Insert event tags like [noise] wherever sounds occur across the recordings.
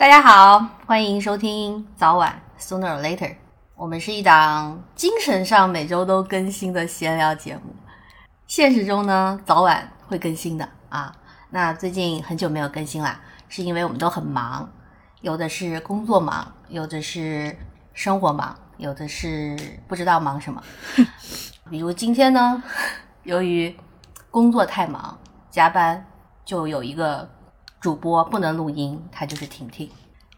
大家好，欢迎收听早晚 Sooner or Later。我们是一档精神上每周都更新的闲聊节目，现实中呢早晚会更新的啊。那最近很久没有更新啦，是因为我们都很忙，有的是工作忙，有的是生活忙，有的是不知道忙什么。[laughs] 比如今天呢，[laughs] 由于工作太忙，加班，就有一个主播不能录音，他就是婷婷。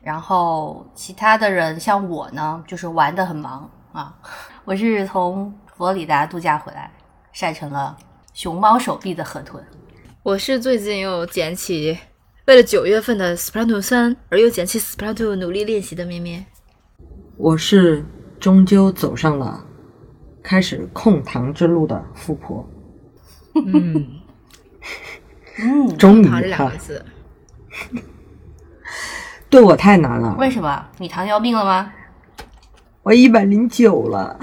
然后其他的人像我呢，就是玩的很忙啊。[laughs] 我是从佛罗里达度假回来，晒成了熊猫手臂的河豚。我是最近又捡起为了九月份的 Splatoon 三而又捡起 Splatoon 努力练习的咩咩。我是终究走上了开始控糖之路的富婆，嗯，[laughs] 嗯，终于糖这两哈个，字，[laughs] 对我太难了。为什么？你糖尿病了吗？我一百零九了，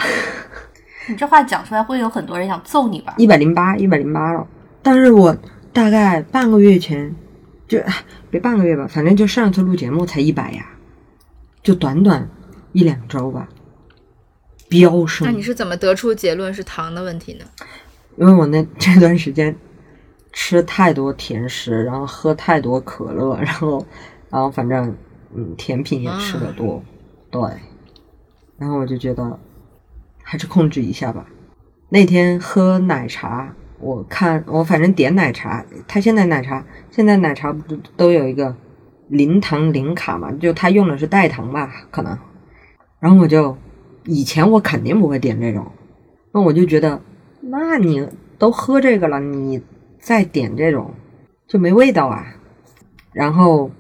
[laughs] 你这话讲出来会有很多人想揍你吧？一百零八，一百零八了。但是我大概半个月前，就别半个月吧，反正就上一次录节目才一百呀，就短短一两周吧，飙升。那你是怎么得出结论是糖的问题呢？因为我那这段时间吃太多甜食，然后喝太多可乐，然后然后反正嗯甜品也吃的多，对，然后我就觉得还是控制一下吧。那天喝奶茶，我看我反正点奶茶，他现在奶茶现在奶茶不是都有一个零糖零卡嘛，就他用的是代糖吧，可能。然后我就以前我肯定不会点这种，那我就觉得，那你都喝这个了，你再点这种就没味道啊。然后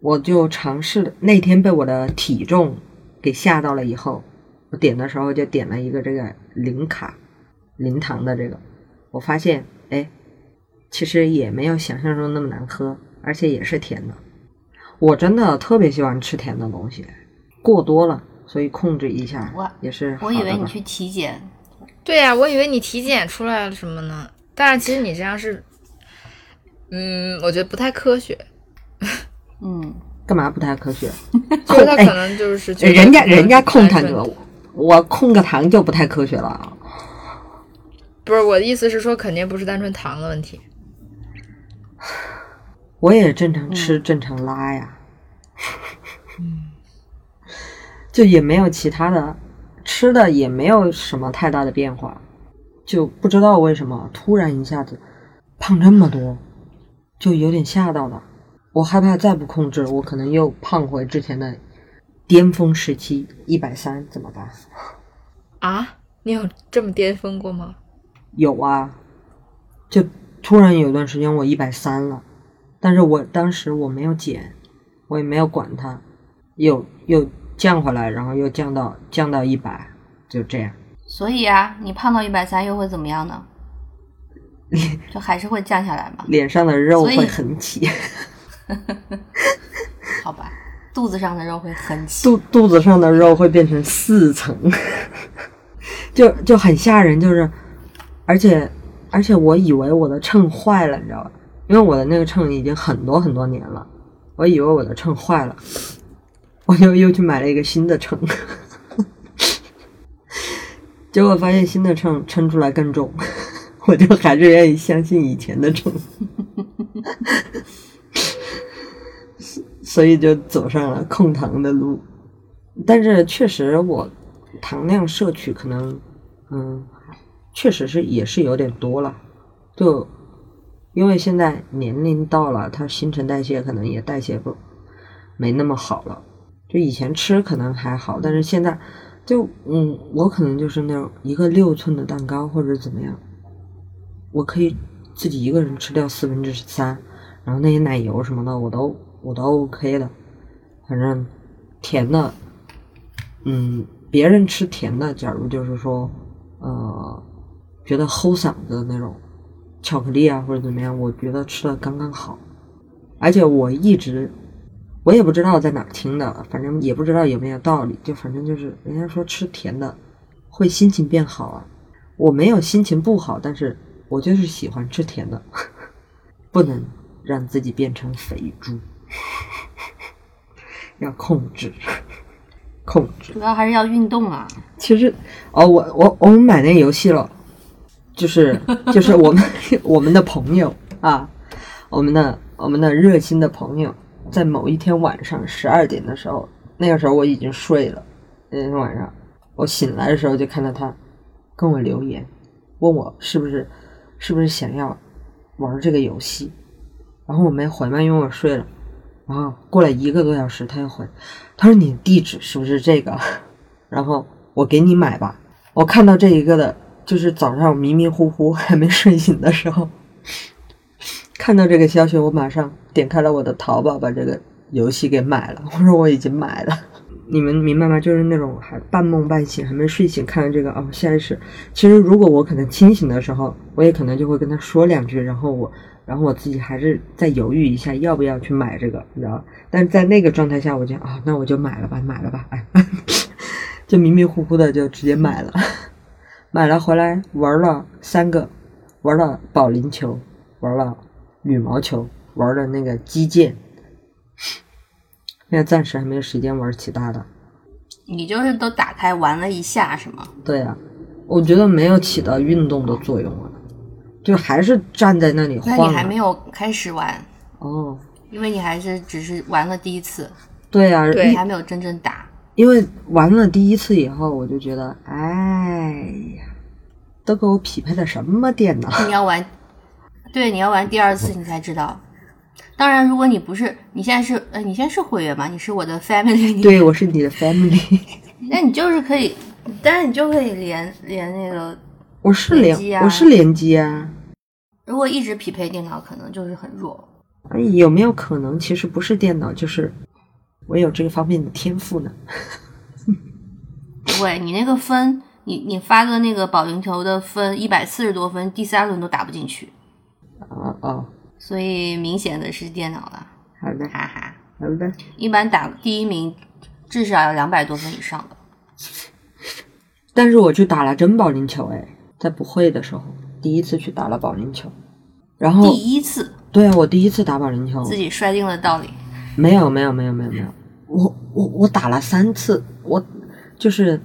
我就尝试，那天被我的体重给吓到了以后，我点的时候就点了一个这个零卡零糖的这个，我发现哎，其实也没有想象中那么难喝，而且也是甜的。我真的特别喜欢吃甜的东西，过多了，所以控制一下也是好我以为你去体检，对呀、我以为你体检出来了什么呢？但是其实你这样是，嗯，我觉得不太科学，嗯，干嘛不太科学？[laughs] 就是他哎可能就是觉得人家人家控糖我控个糖就不太科学了。不是我的意思是说，肯定不是单纯糖的问题。我也正常吃，正常拉呀，就也没有其他的，吃的也没有什么太大的变化，就不知道为什么突然一下子胖这么多，就有点吓到了。我害怕再不控制，我可能又胖回之前的巅峰时期一百三，怎么办？啊，你有这么巅峰过吗？有啊，就突然有段时间我一百三了，但是我当时我没有减，我也没有管它，又又降回来，然后又降到降到一百，就这样。所以啊，你胖到一百三又会怎么样呢？[laughs] 就还是会降下来嘛？脸上的肉会横起，[laughs] 好吧，肚子上的肉会很起。肚肚子上的肉会变成四层，就就很吓人，就是，而且而且我以为我的秤坏了，你知道吧？因为我的那个秤已经很多很多年了，我以为我的秤坏了，我就又去买了一个新的秤，结果发现新的秤称出来更重，[laughs] 我就还是愿意相信以前的秤，所以就走上了控糖的路。但是确实我糖量摄取可能，嗯，确实是也是有点多了，就因为现在年龄到了，它新陈代谢可能也代谢不没那么好了。就以前吃可能还好，但是现在就嗯，我可能就是那种一个六寸的蛋糕或者怎么样，我可以自己一个人吃掉四分之三，然后那些奶油什么的我都我都 OK 的，反正甜的，嗯，别人吃甜的，假如就是说，呃，觉得齁嗓子的那种巧克力啊或者怎么样，我觉得吃的刚刚好，而且我一直。我也不知道在哪儿听的，反正也不知道有没有道理，就反正就是人家说吃甜的会心情变好啊。我没有心情不好，但是我就是喜欢吃甜的，[laughs] 不能让自己变成肥猪。要控制，控制。主要还是要运动啊。其实，哦，我我我们买那游戏了，就是就是我们 [laughs] 我们的朋友啊，我们的我们的热心的朋友，在某一天晚上十二点的时候，那个时候我已经睡了，那天晚上我醒来的时候就看到他跟我留言，问我是不是是不是想要玩这个游戏，然后我没回嘛，因为我睡了。然后过了一个多小时，他又回，他说你地址是不是这个？[laughs] 然后我给你买吧。我看到这一个的，就是早上迷迷糊糊还没睡醒的时候，看到这个消息，我马上点开了我的淘宝，把这个游戏给买了。[laughs] 我说我已经买了，你们明白吗？就是那种还半梦半醒，还没睡醒，看到这个哦，现实。其实如果我可能清醒的时候，我也可能就会跟他说两句，然后我。然后我自己还是再犹豫一下，要不要去买这个，你知道吧？但在那个状态下，我就啊，那我就买了吧，买了吧，哎，[laughs] 就迷迷糊糊的就直接买了，[laughs] 买了回来玩了三个，玩了保龄球，玩了羽毛球，玩的那个击剑，现在暂时还没有时间玩其他的。你就是都打开玩了一下是吗？对呀，我觉得没有起到运动的作用啊。就还是站在那里晃。那你还没有开始玩哦，因为你还是只是玩了第一次。对呀，你还没有真正打。因为玩了第一次以后，我就觉得，哎呀，都给我匹配的什么电脑？你要玩，对，你要玩第二次你才知道。当然，如果你不是，你现在是，呃，你现在是会员嘛？你是我的 [laughs] family。对，我是你的 family。[laughs] 那你就是可以，但是你就可以连连那个。我是联，我是联机啊。如果一直匹配电脑，可能就是很弱。哎，有没有可能，其实不是电脑，就是我有这个方面的天赋呢？[laughs] 不会，你那个分，你你发的那个保龄球的分一百四十多分，第三轮都打不进去。啊啊！所以明显的是电脑了。好的，哈哈。好的。一般打第一名至少要两百多分以上的。但是我去打了真保龄球，哎。在不会的时候，第一次去打了保龄球，然后第一次，对啊，我第一次打保龄球，自己摔定了道理。没有，没有，没有，没有，没有，我我我打了三次，我就是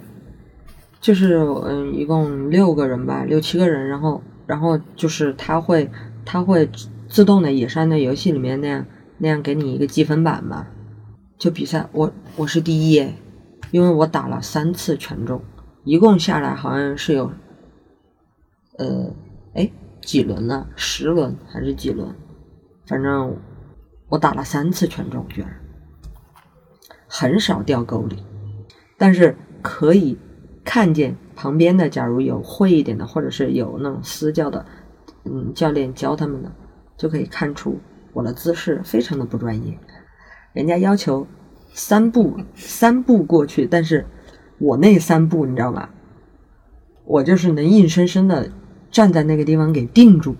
就是嗯，一共六个人吧，六七个人，然后然后就是他会他会自动的也是按照游戏里面那样那样给你一个积分板嘛，就比赛我我是第一，因为我打了三次全中，一共下来好像是有。呃，哎，几轮了？十轮还是几轮？反正我打了三次全中，居然很少掉沟里。但是可以看见旁边的，假如有会一点的，或者是有那种私教的，嗯，教练教他们的，就可以看出我的姿势非常的不专业。人家要求三步 [laughs] 三步过去，但是我那三步你知道吧？我就是能硬生生的。站在那个地方给定住，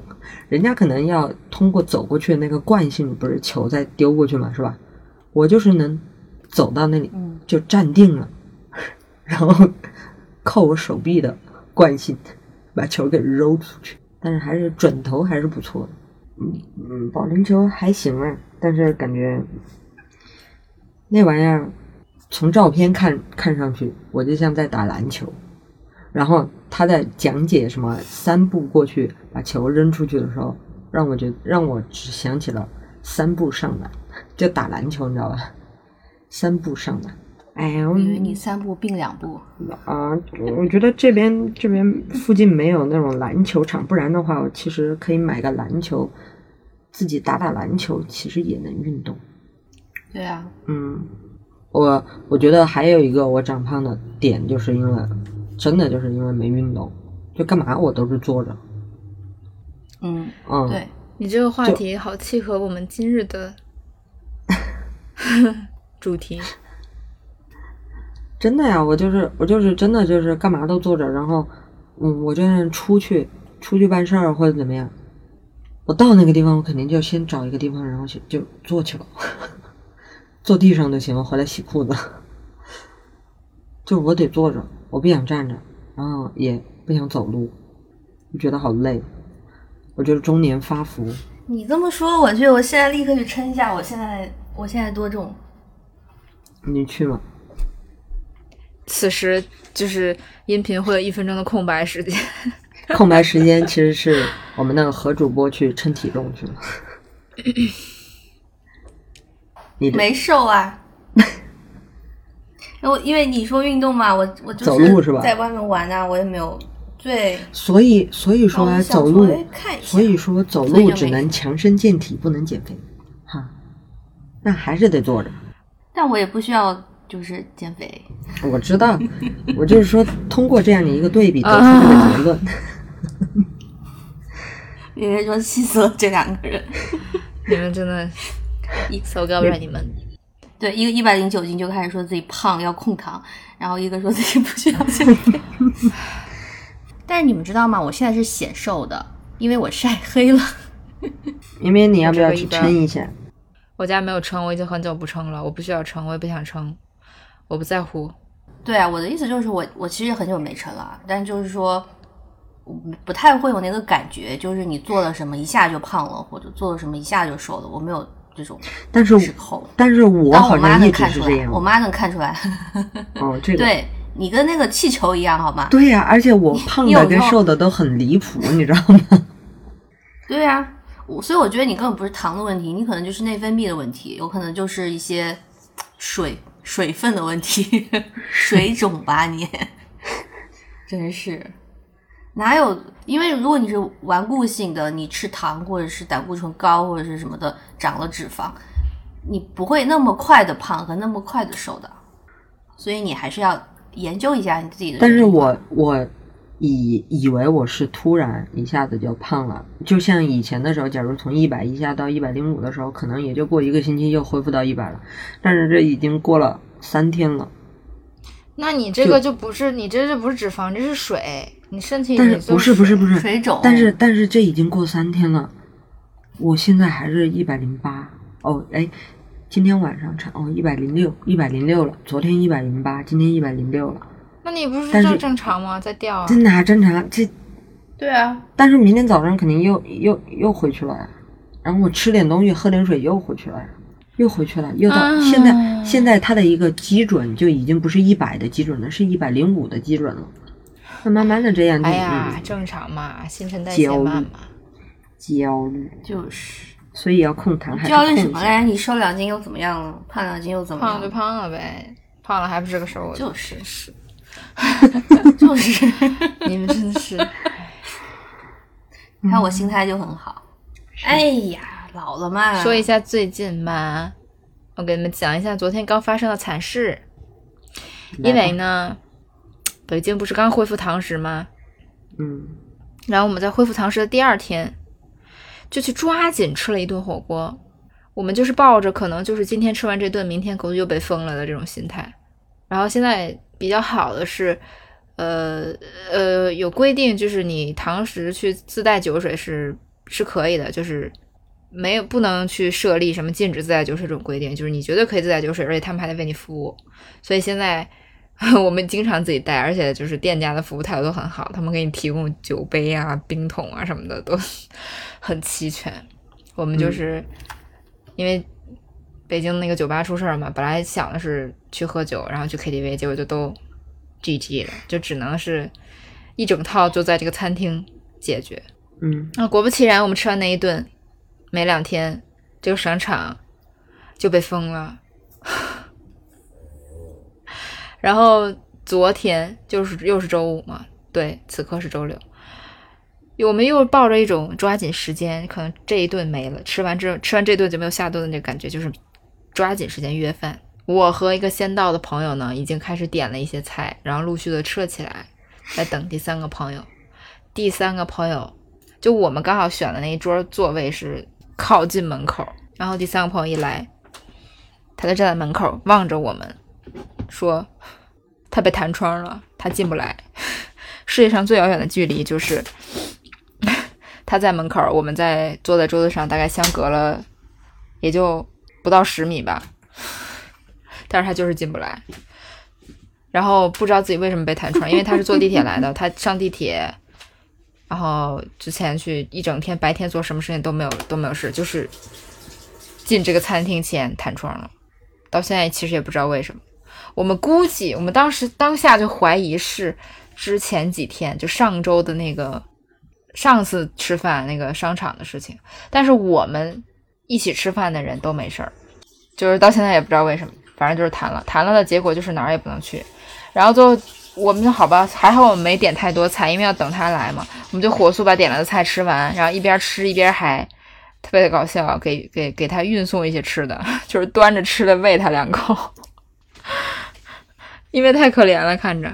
人家可能要通过走过去的那个惯性，不是球再丢过去嘛，是吧？我就是能走到那里就站定了，[laughs] 然后靠我手臂的惯性把球给揉出去，但是还是准头还是不错的。嗯嗯，保龄球还行啊，但是感觉那玩意儿从照片看看上去，我就像在打篮球。然后他在讲解什么三步过去把球扔出去的时候，让我觉让我只想起了三步上篮，就打篮球，你知道吧？三步上篮。哎，我以为你三步并两步。啊，我觉得这边这边附近没有那种篮球场，不然的话，我其实可以买个篮球，自己打打篮球，其实也能运动。对啊。嗯，我我觉得还有一个我长胖的点，就是因为。真的就是因为没运动，就干嘛我都是坐着。嗯嗯，对你这个话题好契合我们今日的 [laughs] 主题。真的呀，我就是我就是真的就是干嘛都坐着，然后嗯，我就是出去出去办事儿或者怎么样，我到那个地方我肯定就先找一个地方，然后就就坐去了，[laughs] 坐地上就行了，回来洗裤子。就我得坐着。我不想站着，然后也不想走路，就觉得好累。我觉得中年发福。你这么说，我去我现在立刻去称一下，我现在我现在多重？你去吗？此时就是音频会有一分钟的空白时间。空白时间其实是我们那个何主播去称体重去了。[laughs] 你没瘦啊。我因为你说运动嘛，我我就走路是吧在外面玩啊，我也没有对。所以所以说啊，走路所以说走路只能强身健体，不能减肥，哈，那还是得坐着。但我也不需要就是减肥。我知道，[laughs] 我就是说通过这样的一个对比得出这个结论。因为说气死了这两个人。[laughs] 你们真的一搜高不了你们。对，一个一百零九斤就开始说自己胖要控糖，然后一个说自己不需要减肥。[laughs] 但是你们知道吗？我现在是显瘦的，因为我晒黑了。明明你要不要去称一下？我家没有称，我已经很久不称了，我不需要称，我也不想称，我不在乎。对啊，我的意思就是我我其实很久没称了，但就是说，不太会有那个感觉，就是你做了什么一下就胖了，或者做了什么一下就瘦了，我没有这种但是。但是我但我妈好像一直能看出来，是这样。我妈能看出来。哦，[laughs] 这个对你跟那个气球一样，好吗？对呀、而且我胖的跟瘦的都很离谱，你知道吗？[laughs] 对呀、我所以我觉得你根本不是糖的问题，你可能就是内分泌的问题，有可能就是一些水水分的问题，[laughs] 水肿吧你，真是哪有？因为如果你是顽固性的，你吃糖或者是胆固醇高或者是什么的长了脂肪，你不会那么快的胖和那么快的瘦的，所以你还是要研究一下你自己的。但是我我以以为我是突然一下子就胖了，就像以前的时候，假如从一百一下到一百零五的时候，可能也就过一个星期又恢复到一百了，但是这已经过了三天了。那你这个就不是你这就不是脂肪，这是水，你身体但是不是不是不是，水肿，但是但是这已经过三天了，我现在还是一百零八哦，哎，今天晚上称哦一百零六一百零六了，昨天一百零八，今天一百零六了，那你不是正正常吗？在掉啊这。哪正常？这对啊，但是明天早上肯定又又又回去了呀，然后我吃点东西，喝点水又回去了呀，又回去了，又到、啊现在现在它的一个基准就已经不是一百的基准了，是一百零五的基准了。那慢慢的这样就，哎呀，嗯正常嘛，新陈代谢焦虑慢嘛。焦虑，就是。所以要控糖还是焦虑控一下？什么嘞？你瘦两斤又怎么样了？胖两斤又怎么样？胖就胖了呗，胖了还不是个瘦子？就是是，[laughs] 就是，你们真的是，你看我心态就很好。哎呀，老了嘛，说一下最近吧，我给你们讲一下昨天刚发生的惨事。因为呢，北京不是刚恢复堂食吗？嗯，然后我们在恢复堂食的第二天，就去抓紧吃了一顿火锅。我们就是抱着可能就是今天吃完这顿，明天可能又被封了的这种心态。然后现在比较好的是，呃呃，有规定，就是你堂食去自带酒水是是可以的，就是没有不能去设立什么禁止自带酒水这种规定，就是你绝对可以自带酒水，而且他们还得为你服务。所以现在 [laughs] 我们经常自己带，而且就是店家的服务态度都很好，他们给你提供酒杯啊、冰桶啊什么的都 [laughs] 很齐全。我们就是、因为北京那个酒吧出事儿嘛，本来想的是去喝酒，然后去 KTV，结果就都 GG 了，就只能是一整套就在这个餐厅解决。嗯，那果不其然，我们吃完那一顿，没两天，这个商场就被封了。[laughs] 然后昨天就是又是周五嘛，对，此刻是周六，我们又抱着一种抓紧时间，可能这一顿没了，吃完之后吃完这顿就没有下顿的那个感觉，就是抓紧时间约饭。我和一个先到的朋友呢，已经开始点了一些菜，然后陆续的吃了起来，在等第三个朋友。第三个朋友就我们刚好选的那一桌座位是靠近门口，然后第三个朋友一来，他就站在门口望着我们，说他被弹窗了，他进不来。[laughs] 世界上最遥远的距离就是 [laughs] 他在门口，我们在坐在桌子上，大概相隔了也就不到十米吧，但是他就是进不来。然后不知道自己为什么被弹窗，因为他是坐地铁来的，他上地铁。然后之前去一整天，白天做什么事情都没有都没有事，就是进这个餐厅前弹窗了，到现在其实也不知道为什么。我们估计，我们当时当下就怀疑是之前几天，就上周的那个上次吃饭那个商场的事情。但是我们一起吃饭的人都没事儿，就是到现在也不知道为什么，反正就是谈了，谈了的结果就是哪儿也不能去。然后最后我们就好吧，还好我们没点太多菜，因为要等他来嘛，我们就火速把点了的菜吃完，然后一边吃一边还特别的搞笑，给给给他运送一些吃的，[laughs] 就是端着吃的喂他两口。[laughs] 因为太可怜了，看着，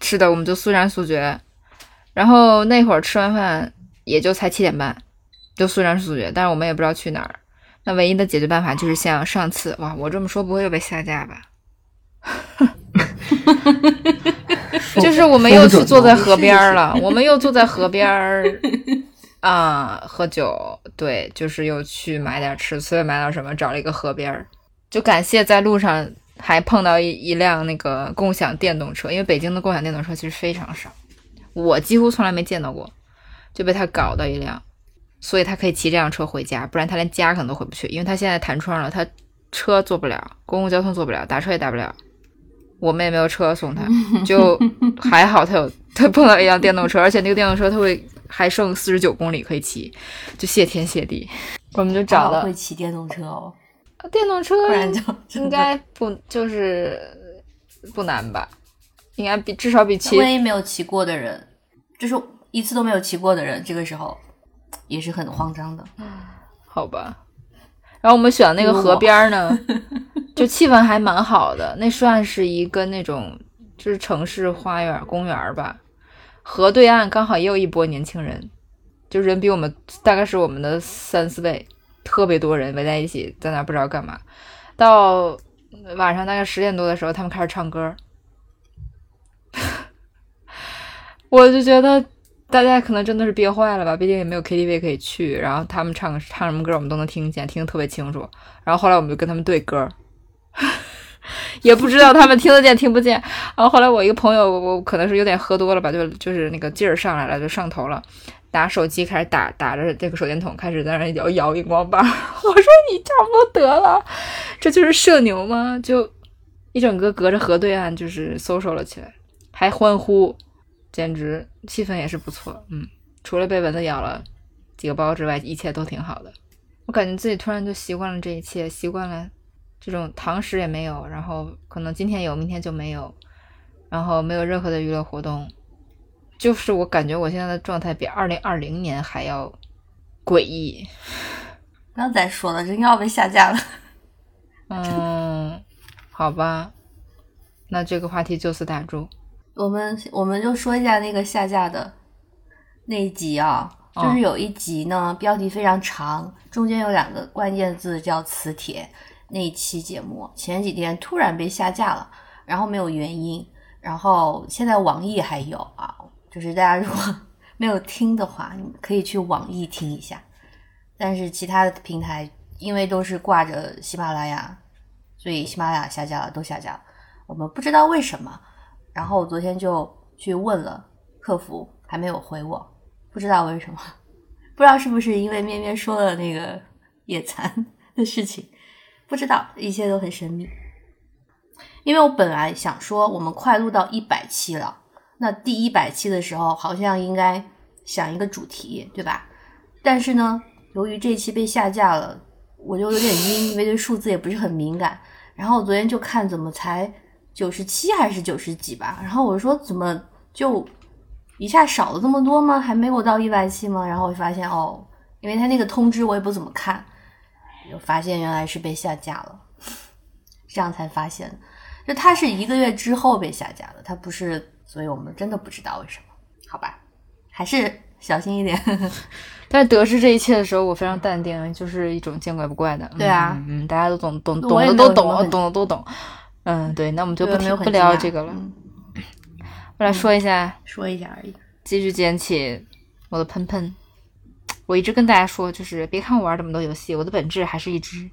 是的，我们就速战速决。然后那会儿吃完饭也就才七点半，就速战速决。但是我们也不知道去哪儿。那唯一的解决办法就是像上次，哇，我这么说不会又被下架吧？[laughs] 就是我们又去坐在河边了，我们又坐在河边儿啊喝酒。对，就是又去买点吃，随便买点什么，找了一个河边儿。就感谢在路上。还碰到一一辆那个共享电动车，因为北京的共享电动车其实非常少，我几乎从来没见到过，就被他搞到一辆，所以他可以骑这辆车回家，不然他连家可能都回不去，因为他现在弹窗了，他车坐不了，公共交通坐不了，打车也打不了，我们也没有车送他，[laughs] 就还好他有他碰到一辆电动车，而且那个电动车他会还剩四十九公里可以骑，就谢天谢地，我们就找了会骑电动车哦。电动车不然就应该不就是不难吧？应该比至少比骑。万一没有骑过的人，就是一次都没有骑过的人，这个时候也是很慌张的。好吧。然后我们选那个河边呢，[laughs] 就气氛还蛮好的。那算是一个那种就是城市花园公园吧。河对岸刚好也有一波年轻人，就人比我们大概是我们的三四倍。特别多人围在一起，在那不知道干嘛。到晚上大概十点多的时候，他们开始唱歌。[laughs] 我就觉得大家可能真的是憋坏了吧，毕竟也没有 KTV 可以去。然后他们唱唱什么歌，我们都能听见，听得特别清楚。然后后来我们就跟他们对歌，[laughs] 也不知道他们听得见听不见。然后后来我一个朋友，我可能是有点喝多了吧，就就是那个劲儿上来了，就上头了。拿手机开始打打着这个手电筒，开始在那摇摇荧光棒。[laughs] 我说你差不多得了，这就是社牛吗？就一整个隔着河对岸，就是 social 了起来，还欢呼，简直气氛也是不错。嗯，除了被蚊子咬了几个包之外，一切都挺好的。我感觉自己突然就习惯了这一切，习惯了这种堂食也没有，然后可能今天有，明天就没有，然后没有任何的娱乐活动。就是我感觉我现在的状态比二零二零年还要诡异。不要再说了，真要被下架了。[laughs] 嗯，好吧，那这个话题就此打住。我们我们就说一下那个下架的那一集啊，就是有一集呢，标题非常长，中间有两个关键字叫“磁铁”。那一期节目前几天突然被下架了，然后没有原因，然后现在网易还有啊。就是大家如果 [laughs] 没有听的话，你可以去网易听一下。但是其他的平台因为都是挂着喜马拉雅，所以喜马拉雅下架了，都下架了。我们不知道为什么。然后我昨天就去问了客服，还没有回我，不知道为什么。不知道是不是因为咩咩说了那个野餐的事情，不知道，一切都很神秘。因为我本来想说，我们快录到一百期了。那第一百期的时候，好像应该想一个主题，对吧？但是呢，由于这期被下架了，我就有点晕，因为对数字也不是很敏感。然后我昨天就看，怎么才九十七还是九十几吧？然后我说怎么就一下少了这么多吗？还没有到一百期吗？然后我发现哦，因为他那个通知我也不怎么看，就发现原来是被下架了，这样才发现，就他是一个月之后被下架的，他不是。所以我们真的不知道为什么，好吧，还是小心一点。[laughs] 但是得知这一切的时候，我非常淡定，就是一种见怪不怪的。对啊，嗯，大家都懂懂懂的都懂，懂的都懂。嗯，对，那我们就不不聊这个了。我来说一下，说一下而已。继续捡起我的喷喷。我一直跟大家说，就是别看我玩这么多游戏，我的本质还是一只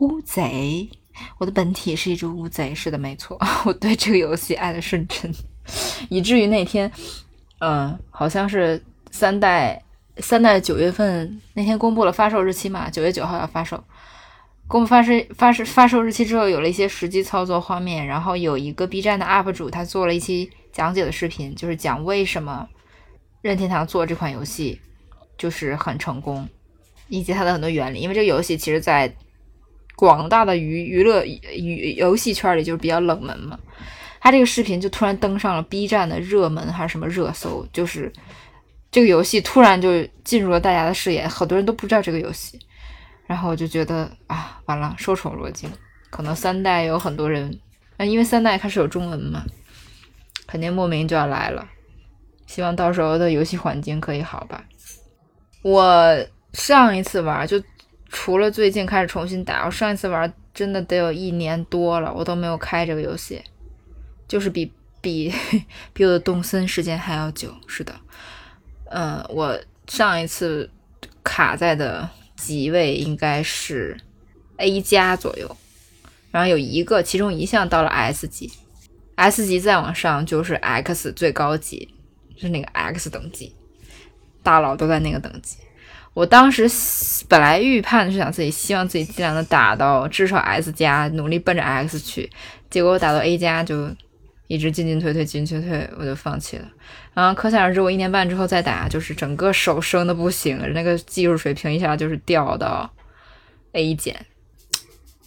乌贼。我的本体是一只乌贼，是的，没错。[laughs] 我对这个游戏爱的深沉。以至于那天，嗯，好像是三代三代九月份那天公布了发售日期嘛，九月九号要发售。公布发售发售发售日期之后，有了一些实际操作画面，然后有一个 B 站的 UP 主他做了一期讲解的视频，就是讲为什么任天堂做这款游戏就是很成功，以及它的很多原理。因为这个游戏其实，在广大的娱娱乐娱游戏圈里就是比较冷门嘛。他这个视频就突然登上了 B 站的热门还是什么热搜，就是这个游戏突然就进入了大家的视野，好多人都不知道这个游戏。然后我就觉得啊，完了，受宠若惊。可能三代有很多人，啊，因为三代开始有中文嘛，肯定莫名就要来了。希望到时候的游戏环境可以好吧。我上一次玩就除了最近开始重新打，我上一次玩真的得有一年多了，我都没有开这个游戏，就是比比 [laughs] 比我的动森时间还要久。是的，嗯，我上一次卡在的。级位应该是 A 加左右，然后有一个，其中一项到了 S 级，S 级再往上就是 X 最高级，就是那个 X 等级，大佬都在那个等级。我当时本来预判是想自己希望自己尽量的打到至少 S 加，努力奔着 X 去，结果我打到 A 加就一直进进退退，进进退退，我就放弃了。然后可想而知，我一年半之后再打，就是整个手生的不行，那个技术水平一下就是掉到 A 减，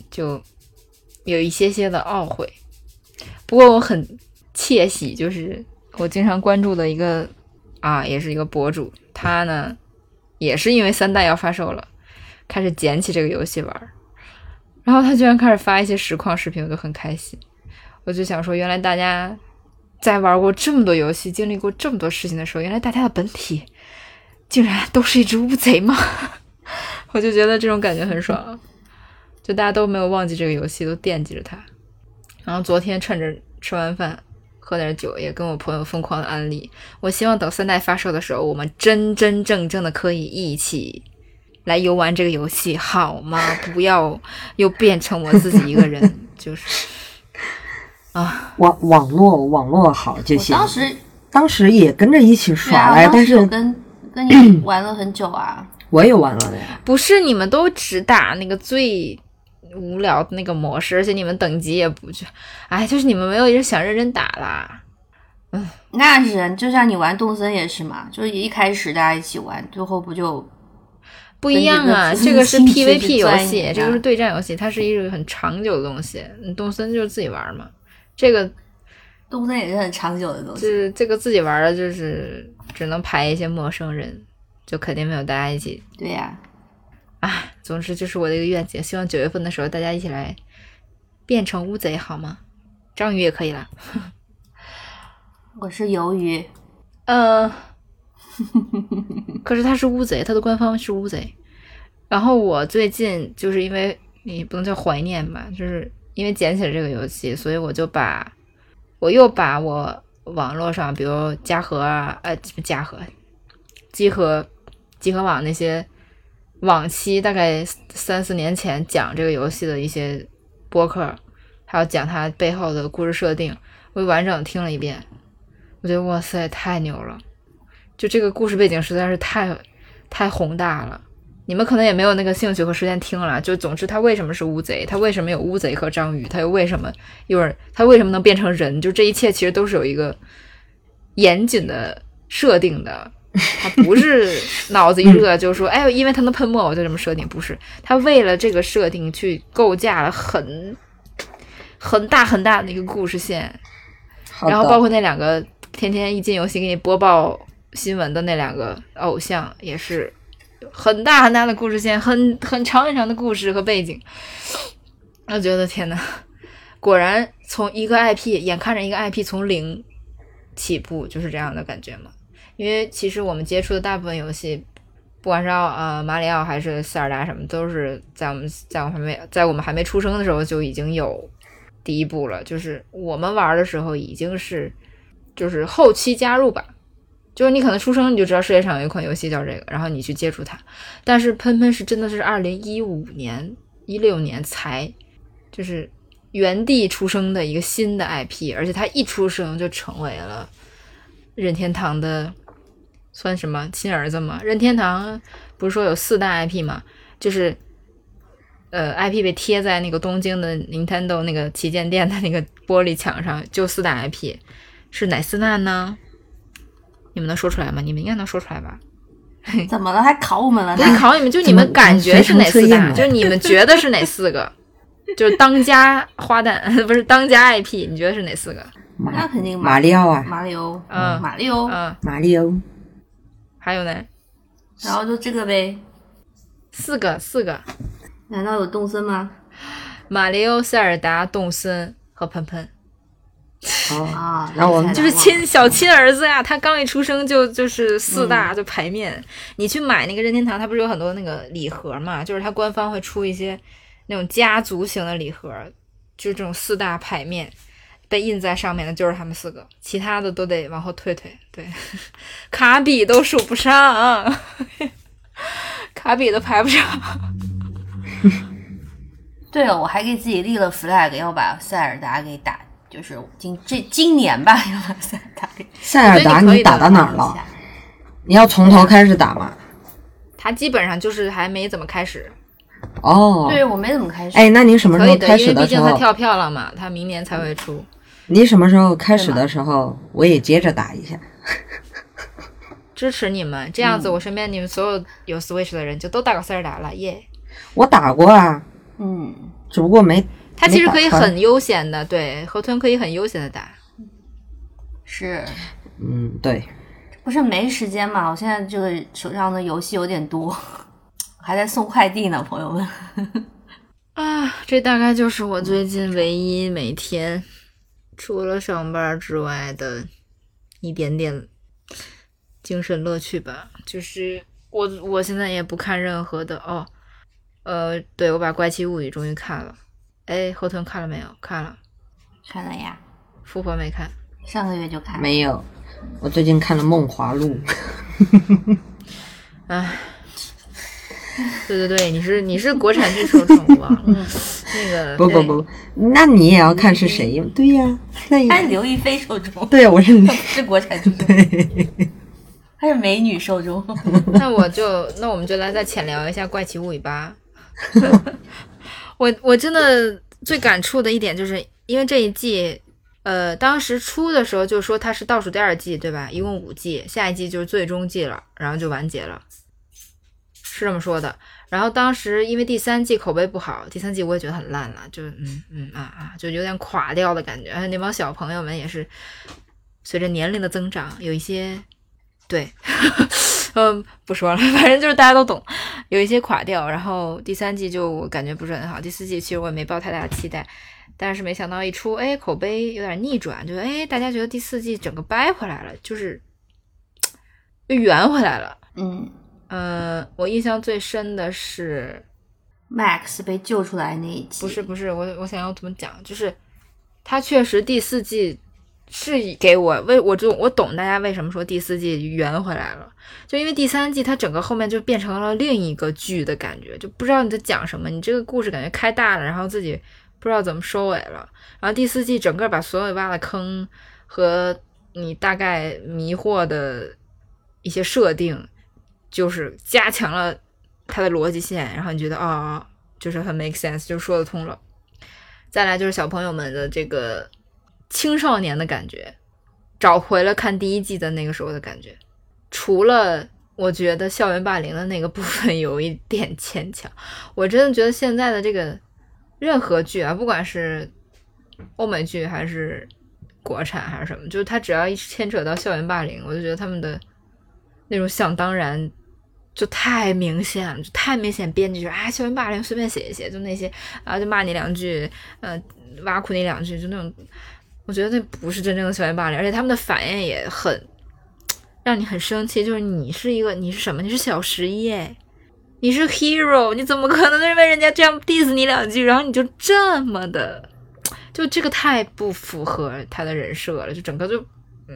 就有一些些的懊悔。不过我很窃喜，就是我经常关注的一个啊，也是一个博主，他呢也是因为三代要发售了，开始捡起这个游戏玩儿，然后他居然开始发一些实况视频，我就很开心。我就想说，原来大家。在玩过这么多游戏、经历过这么多事情的时候，原来大家的本体竟然都是一只乌贼吗？[laughs] 我就觉得这种感觉很爽，就大家都没有忘记这个游戏，都惦记着它。然后昨天趁着吃完饭喝点酒，也跟我朋友疯狂的安利。我希望等三代发售的时候，我们真真正正的可以一起来游玩这个游戏，好吗？不要又变成我自己一个人，就是。啊，网网络网络好就行。当时当时也跟着一起耍来，但是跟跟你 [clears throat] 玩了很久啊。我也玩了的呀。不是你们都只打那个最无聊的那个模式，而且你们等级也不就，哎，就是你们没有人想认真打啦。嗯，那是就像你玩动森也是嘛，就是一开始大家一起玩，最后不就不一样啊？这个是 PVP 游戏，这个是对战游戏，它是一个很长久的东西。你动森就是自己玩嘛。这个动森也是很长久的东西，就是这个自己玩的，就是只能排一些陌生人，就肯定没有大家一起。对呀，啊，总之就是我的一个愿景，希望九月份的时候大家一起来变成乌贼好吗？章鱼也可以啦。我是鱿鱼，呃，[laughs] 可是他是乌贼，他的官方是乌贼。然后我最近就是因为你不能叫怀念吧，就是。因为捡起了这个游戏，所以我就把，我又把我网络上，比如嘉禾啊，呃，嘉禾、集合、集合网那些往期大概三四年前讲这个游戏的一些播客，还有讲它背后的故事设定，我完整听了一遍。我觉得哇塞，太牛了！就这个故事背景实在是太太宏大了。你们可能也没有那个兴趣和时间听了，就总之他为什么是乌贼？他为什么有乌贼和章鱼？他又为什么一会儿他为什么能变成人？就这一切其实都是有一个严谨的设定的，他不是脑子一热就说哎，因为他能喷墨，我就这么设定。不是，他为了这个设定去构架了很很大很大的一个故事线，然后包括那两个天天一进游戏给你播报新闻的那两个偶像也是。很大很大的故事线，很很长很长的故事和背景，我觉得天呐，果然从一个 IP，眼看着一个 IP 从零起步就是这样的感觉嘛。因为其实我们接触的大部分游戏，不管是奥呃马里奥还是塞尔达什么，都是在我们在我们还没在我们还没出生的时候就已经有第一部了，就是我们玩的时候已经是就是后期加入吧。就是你可能出生你就知道世界上有一款游戏叫这个，然后你去接触它。但是喷喷是真的是二零一五年、一六年才就是原地出生的一个新的 IP，而且它一出生就成为了任天堂的算什么亲儿子吗？任天堂不是说有四大 IP 吗？就是呃 IP 被贴在那个东京的 Nintendo 那个旗舰店的那个玻璃墙上，就四大 IP 是哪四大呢？你们能说出来吗？你们应该能说出来吧？[laughs] 怎么了？还考我们了呢不？是考你们，就你们感觉是哪四大？就是你们觉得是哪四个？[laughs] 就是当家花旦 [laughs] 不是当家 IP，你觉得是哪四个？那肯定马里奥啊，马里奥，嗯马里奥，嗯，马里奥，还有呢？然后就这个呗。四个，四个。难道有动森吗？马里奥、塞尔达、动森和喷喷，哦，啊，然后我们就是亲小亲儿子呀。他刚一出生就就是四大就排面。你去买那个任天堂，它不是有很多那个礼盒嘛？就是它官方会出一些那种家族型的礼盒，就是这种四大排面被印在上面的，就是他们四个，其他的都得往后退退。对，[laughs] 卡比都数不上，[laughs] 卡比都排不上。对了，我还给自己立了 flag，要把塞尔达给打，就是今这今年吧，[laughs] 要把塞尔达给塞尔达你打到哪儿了？你要从头开始打吗？他基本上就是还没怎么开始，哦，对我没怎么开始。哎，那你什么时候可以的，因为毕开始的时候？竟他跳票了嘛，他明年才会出。你什么时候开始的时候，我也接着打一下。[laughs] 支持你们，这样子我身边你们所有有 Switch 的人就都打过塞尔达了，耶、我打过啊，嗯，只不过没。它其实可以很悠闲的，对，河豚可以很悠闲的打。是嗯，对，不是没时间嘛？我现在这个手上的游戏有点多，还在送快递呢，朋友们。[laughs] 啊，这大概就是我最近唯一每天除了上班之外的一点点精神乐趣吧。就是我我现在也不看任何的哦，呃，对我把《怪奇物语》终于看了。哎，河豚看了没有？看了，看了呀，富婆没看。上个月就看。没有。我最近看了《梦华录》，[laughs] 哎，对对对，你是你是国产剧受众，我忘了。那个 [laughs] 不不不，那你也要看是谁呀？对呀，那也他是刘亦菲受众，对呀，我是是国产受众，[laughs] 他是美女受众。那我就那我们就来再浅聊一下《怪奇物语》吧。我我真的最感触的一点就是，因为这一季，呃，当时出的时候就说它是倒数第二季，对吧？一共五季，下一季就是最终季了，然后就完结了，是这么说的。然后当时因为第三季口碑不好，第三季我也觉得很烂了，就嗯嗯啊啊，就有点垮掉的感觉。那帮小朋友们也是随着年龄的增长，有一些对，嗯，不说了，[laughs] 反正就是大家都懂，有一些垮掉。然后第三季就我感觉不是很好，第四季其实我也没抱太大的期待，但是没想到一出，哎，口碑有点逆转，就是哎，大家觉得第四季整个掰回来了，就是又圆回来了。嗯呃，我印象最深的是，，Max 被救出来那一集，不是不是，我我想要怎么讲，就是他确实第四季是给我为我就我懂大家为什么说第四季圆回来了，就因为第三季它整个后面就变成了另一个剧的感觉，就不知道你在讲什么，你这个故事感觉开大了，然后自己不知道怎么收尾了，然后第四季整个把所有挖的坑和你大概迷惑的一些设定，就是加强了它的逻辑线，然后你觉得啊、就是很 make sense，就说得通了。再来就是小朋友们的这个青少年的感觉，找回了看第一季的那个时候的感觉。除了我觉得校园霸凌的那个部分有一点牵强，[laughs] 我真的觉得现在的这个任何剧啊，不管是欧美剧还是国产还是什么，就是它只要一牵扯到校园霸凌，我就觉得他们的那种想当然就太明显了，就太明显。编剧啊，校园霸凌随便写一写，就那些啊，就骂你两句，呃，挖苦你两句，就那种，我觉得那不是真正的校园霸凌，而且他们的反应也很让你很生气。就是你是一个，你是什么？你是小十一哎，你是 hero，你怎么可能因为人家这样 diss 你两句，然后你就这么的，就这个太不符合他的人设了，就整个就嗯。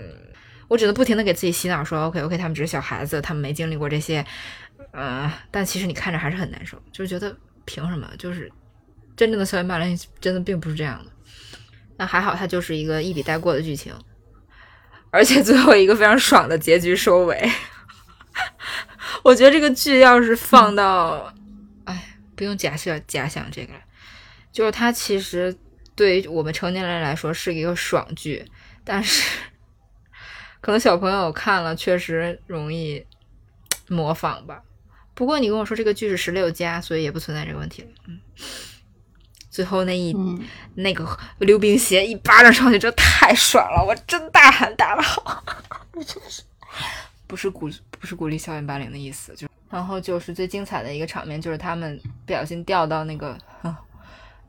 我只能不停的给自己洗脑说，OK OK，他们只是小孩子，他们没经历过这些，嗯、但其实你看着还是很难受，就是觉得凭什么？就是真正的校园霸凌真的并不是这样的。那还好，它就是一个一笔带过的剧情，而且最后一个非常爽的结局收尾。[laughs] 我觉得这个剧要是放到，哎，不用假设假想这个，就是它其实对于我们成年人来说是一个爽剧，但是可能小朋友看了确实容易模仿吧。不过你跟我说这个剧是十六加，所以也不存在这个问题了。嗯，最后那一、嗯，那个溜冰鞋一巴掌上去，这太爽了！我真大喊打得好，真 [laughs] 是不是鼓不是鼓励校园霸凌的意思，就然后就是最精彩的一个场面，就是他们不小心掉到那个、啊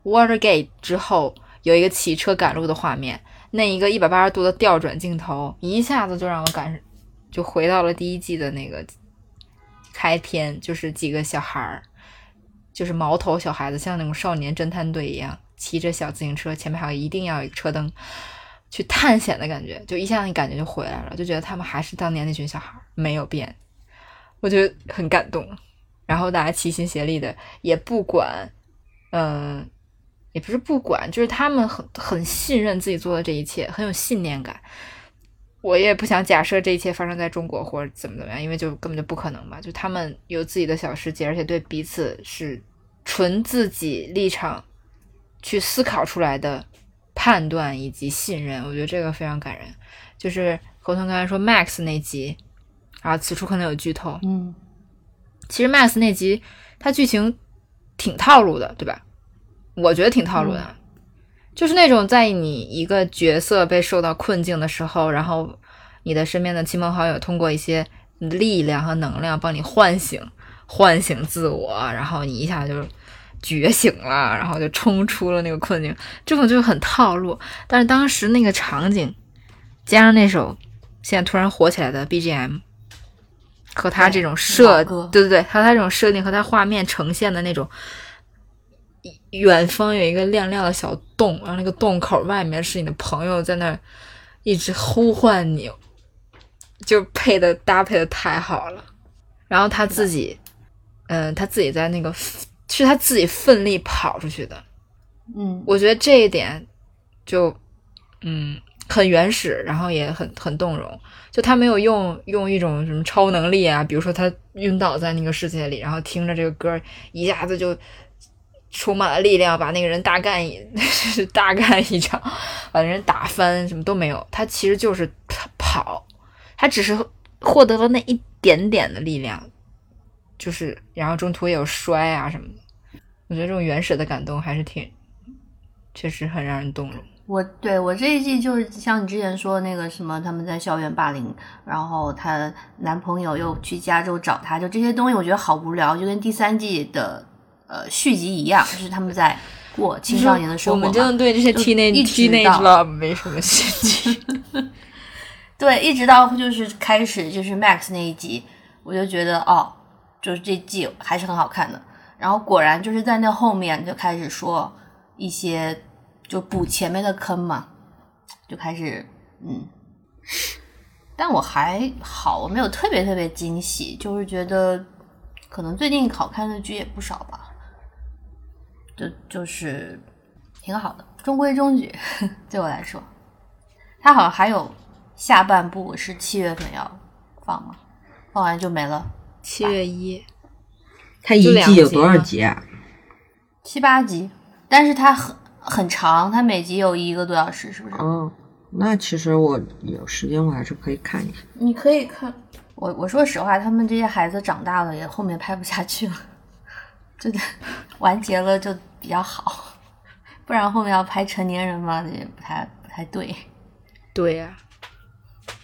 Watergate 之后，有一个骑车赶路的画面，那一个一百八十度的调转镜头，一下子就让我感就回到了第一季的那个开篇，就是几个小孩儿。就是毛头小孩子，像那种少年侦探队一样，骑着小自行车，前面还有一定要有一个车灯，去探险的感觉，就一下那感觉就回来了，就觉得他们还是当年那群小孩，没有变，我觉得很感动。然后大家齐心协力的，也不管，嗯、也不是不管，就是他们很很信任自己做的这一切，很有信念感。我也不想假设这一切发生在中国或者怎么怎么样，因为就根本就不可能嘛。就他们有自己的小世界，而且对彼此是纯自己立场去思考出来的判断以及信任，我觉得这个非常感人。就是侯腾刚才说 Max 那集啊，此处可能有剧透。嗯，其实 Max 那集它剧情挺套路的，对吧？我觉得挺套路的，就是那种在你一个角色被受到困境的时候，然后你的身边的亲朋好友通过一些力量和能量帮你唤醒、唤醒自我，然后你一下就觉醒了，然后就冲出了那个困境，这种就很套路。但是当时那个场景，加上那首现在突然火起来的 BGM，和他这种设，对对对，和他这种设定和他画面呈现的那种，远方有一个亮亮的小洞，然后那个洞口外面是你的朋友在那儿一直呼唤你，就配的搭配的太好了。然后他自己，嗯、他自己在那个是他自己奋力跑出去的，嗯，我觉得这一点就嗯很原始，然后也很很动容。就他没有用用一种什么超能力啊，比如说他晕倒在那个世界里，然后听着这个歌，一下子就充满了力量，把那个人大干一 [laughs] 大干一场，把人打翻，什么都没有。他其实就是跑，他只是获得了那一点点的力量，就是然后中途也有摔啊什么的。我觉得这种原始的感动还是挺，确实很让人动容。我对我这一季就是像你之前说的那个什么，他们在校园霸凌，然后她男朋友又去加州找她，就这些东西我觉得好无聊，就跟第三季的呃续集一样，就是他们在过青少年的生活。我们真的对这些 teenage 一直 teenage 到 love 没什么兴趣。[laughs] 对，一直到就是开始就是 Max 那一集，我就觉得哦，就是这季还是很好看的。然后果然就是在那后面就开始说一些就补前面的坑嘛，就开始嗯，但我还好，我没有特别特别惊喜，就是觉得可能最近好看的剧也不少吧，就就是挺好的，中规中矩，[laughs] 对我来说。它好像还有下半部是七月份要放吗？放完就没了，七月一，它一季有多少集啊？七八集，但是它很很长，它每集有一个多小时，是不是？哦，那其实我有时间我还是可以看一下。你可以看。我我说实话，他们这些孩子长大了，也后面拍不下去了，真的完结了就比较好，不然后面要拍成年人嘛，也不太不太对。对呀、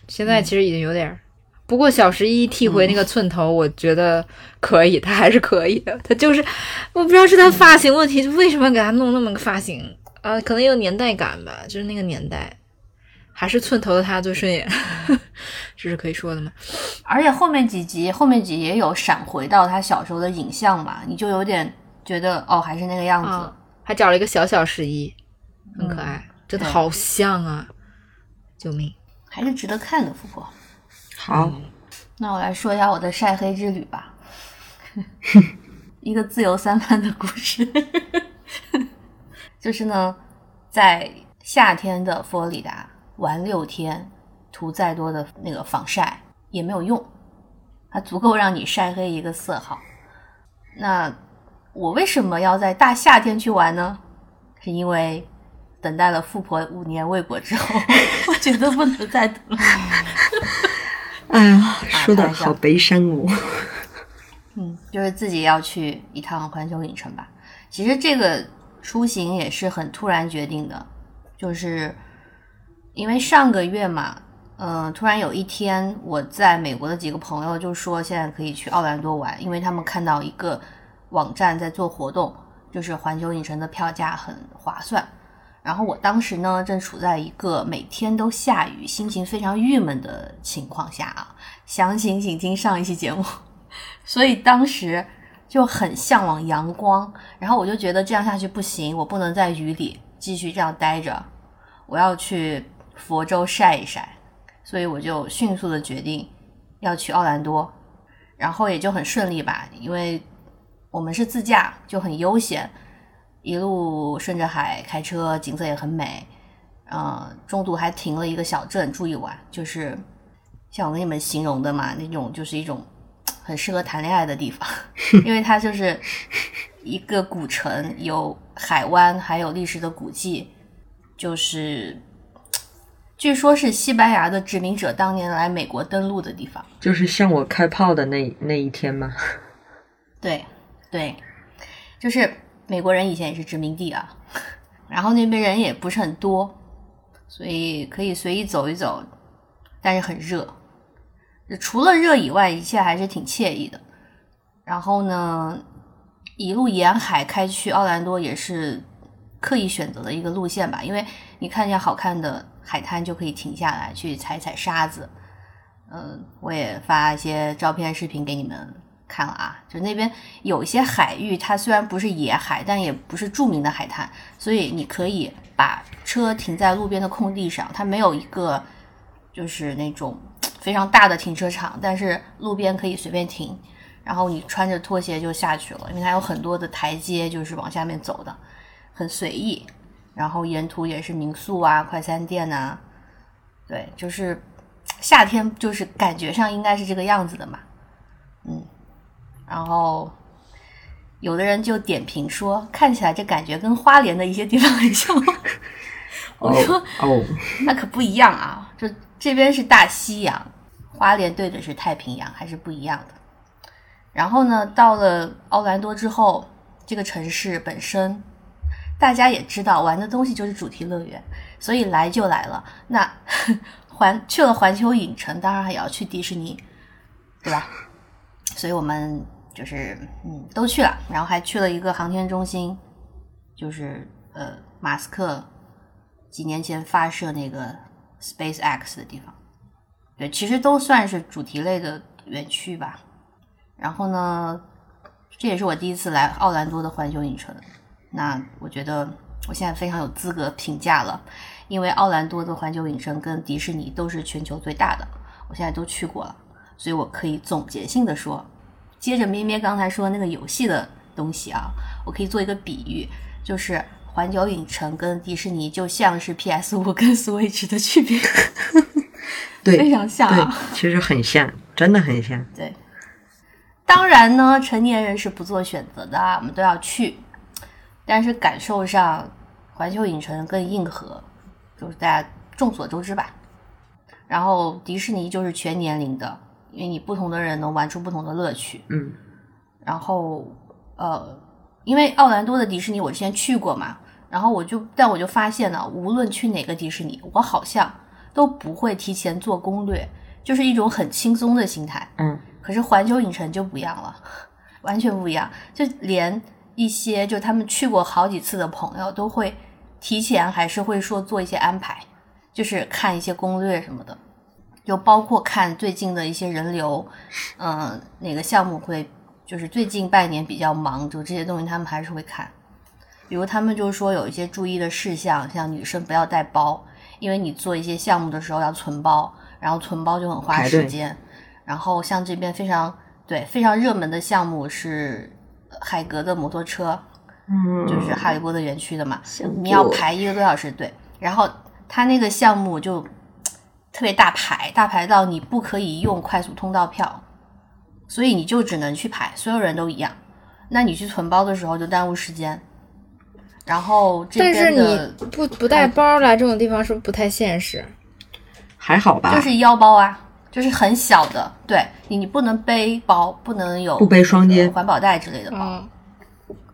现在其实已经有点儿。不过小十一剃回那个寸头，我觉得可以，他还是可以的。他就是，[laughs] 我不知道是他发型问题，就为什么给他弄那么个发型啊？可能有年代感吧，就是那个年代，还是寸头的他最顺眼，[laughs] 这是可以说的吗？而且后面几集，后面几集也有闪回到他小时候的影像嘛，你就有点觉得哦，还是那个样子。啊，还找了一个小小十一，很可爱，真的好像啊！救命！还是值得看的，富婆。好，那我来说一下我的晒黑之旅吧，[laughs] 一个自由散漫的故事。[laughs] 就是呢，在夏天的佛罗里达玩六天，涂再多的那个防晒也没有用，它足够让你晒黑一个色号。那我为什么要在大夏天去玩呢？是因为等待了富婆五年未果之后，[laughs] 我觉得不能再等了。哎呀，说的好悲伤哦。嗯，就是自己要去一趟环球影城吧。其实这个出行也是很突然决定的，就是因为上个月嘛，嗯、突然有一天我在美国的几个朋友就说现在可以去奥兰多玩，因为他们看到一个网站在做活动，就是环球影城的票价很划算。然后我当时呢，正处在一个每天都下雨、心情非常郁闷的情况下啊。详情请听上一期节目。[laughs] 所以当时就很向往阳光，然后我就觉得这样下去不行，我不能在雨里继续这样待着，我要去佛州晒一晒，所以我就迅速的决定要去奥兰多，然后也就很顺利吧，因为我们是自驾，就很悠闲，一路顺着海开车，景色也很美，呃，中途还停了一个小镇住一晚，就是像我跟你们形容的嘛，那种就是一种很适合谈恋爱的地方，[laughs] 因为它就是一个古城，有海湾，还有历史的古迹，就是据说是西班牙的殖民者当年来美国登陆的地方。就是向我开炮的那那一天吗？[laughs] 对，对，就是美国人以前也是殖民地啊，[laughs] 然后那边人也不是很多，所以可以随意走一走，但是很热。除了热以外，一切还是挺惬意的。然后呢，一路沿海开去奥兰多也是刻意选择的一个路线吧，因为你看见好看的海滩就可以停下来去踩踩沙子。嗯，我也发一些照片、视频给你们看了啊。就那边有一些海域，它虽然不是野海，但也不是著名的海滩，所以你可以把车停在路边的空地上，它没有一个就是那种非常大的停车场，但是路边可以随便停，然后你穿着拖鞋就下去了，因为它有很多的台阶，就是往下面走的，很随意。然后沿途也是民宿啊、快餐店呐、对，就是夏天，就是感觉上应该是这个样子的嘛，嗯。然后有的人就点评说，看起来这感觉跟花莲的一些地方很像。[laughs] 我说哦，那可不一样啊，这这边是大西洋，花莲对的是太平洋，还是不一样的。然后呢，到了奥兰多之后，这个城市本身大家也知道，玩的东西就是主题乐园，所以来就来了。那 [laughs] 环去了环球影城，当然还要去迪士尼，对吧？所以我们就是嗯都去了，然后还去了一个航天中心，就是呃马斯克几年前发射那个 SpaceX 的地方。对，其实都算是主题类的园区吧。然后呢，这也是我第一次来奥兰多的环球影城。那我觉得我现在非常有资格评价了，因为奥兰多的环球影城跟迪士尼都是全球最大的，我现在都去过了，所以我可以总结性的说，接着咩咩刚才说那个游戏的东西啊，我可以做一个比喻，就是环球影城跟迪士尼就像是 PS 五 [laughs] 跟 Switch 的区别，对非常像对啊。，其实很像，真的很像。对，当然呢，成年人是不做选择的啊，我们都要去。但是感受上，环球影城更硬核，就是大家众所周知吧。然后迪士尼就是全年龄的，因为你不同的人能玩出不同的乐趣。嗯，然后呃，因为奥兰多的迪士尼我之前去过嘛，然后我就但我就发现呢，无论去哪个迪士尼，我好像都不会提前做攻略，就是一种很轻松的心态。嗯，可是环球影城就不一样了，[laughs] 完全不一样，就连一些就他们去过好几次的朋友都会提前还是会说做一些安排，就是看一些攻略什么的，就包括看最近的一些人流，嗯、哪个项目会就是最近半年比较忙，就这些东西他们还是会看。比如他们就说有一些注意的事项，像女生不要带包，因为你做一些项目的时候要存包，然后存包就很花时间。然后像这边非常对非常热门的项目是呃海格的摩托车，嗯就是哈利波特园区的嘛，想你要排一个多小时队，然后他那个项目就特别大排，大排到你不可以用快速通道票，所以你就只能去排，所有人都一样。那你去存包的时候就耽误时间。然后这但是你不不带包来这种地方是不是不太现实？还好吧？就是腰包啊，就是很小的，对你你不能背包，不能有不背双肩呃环保袋之类的包，嗯，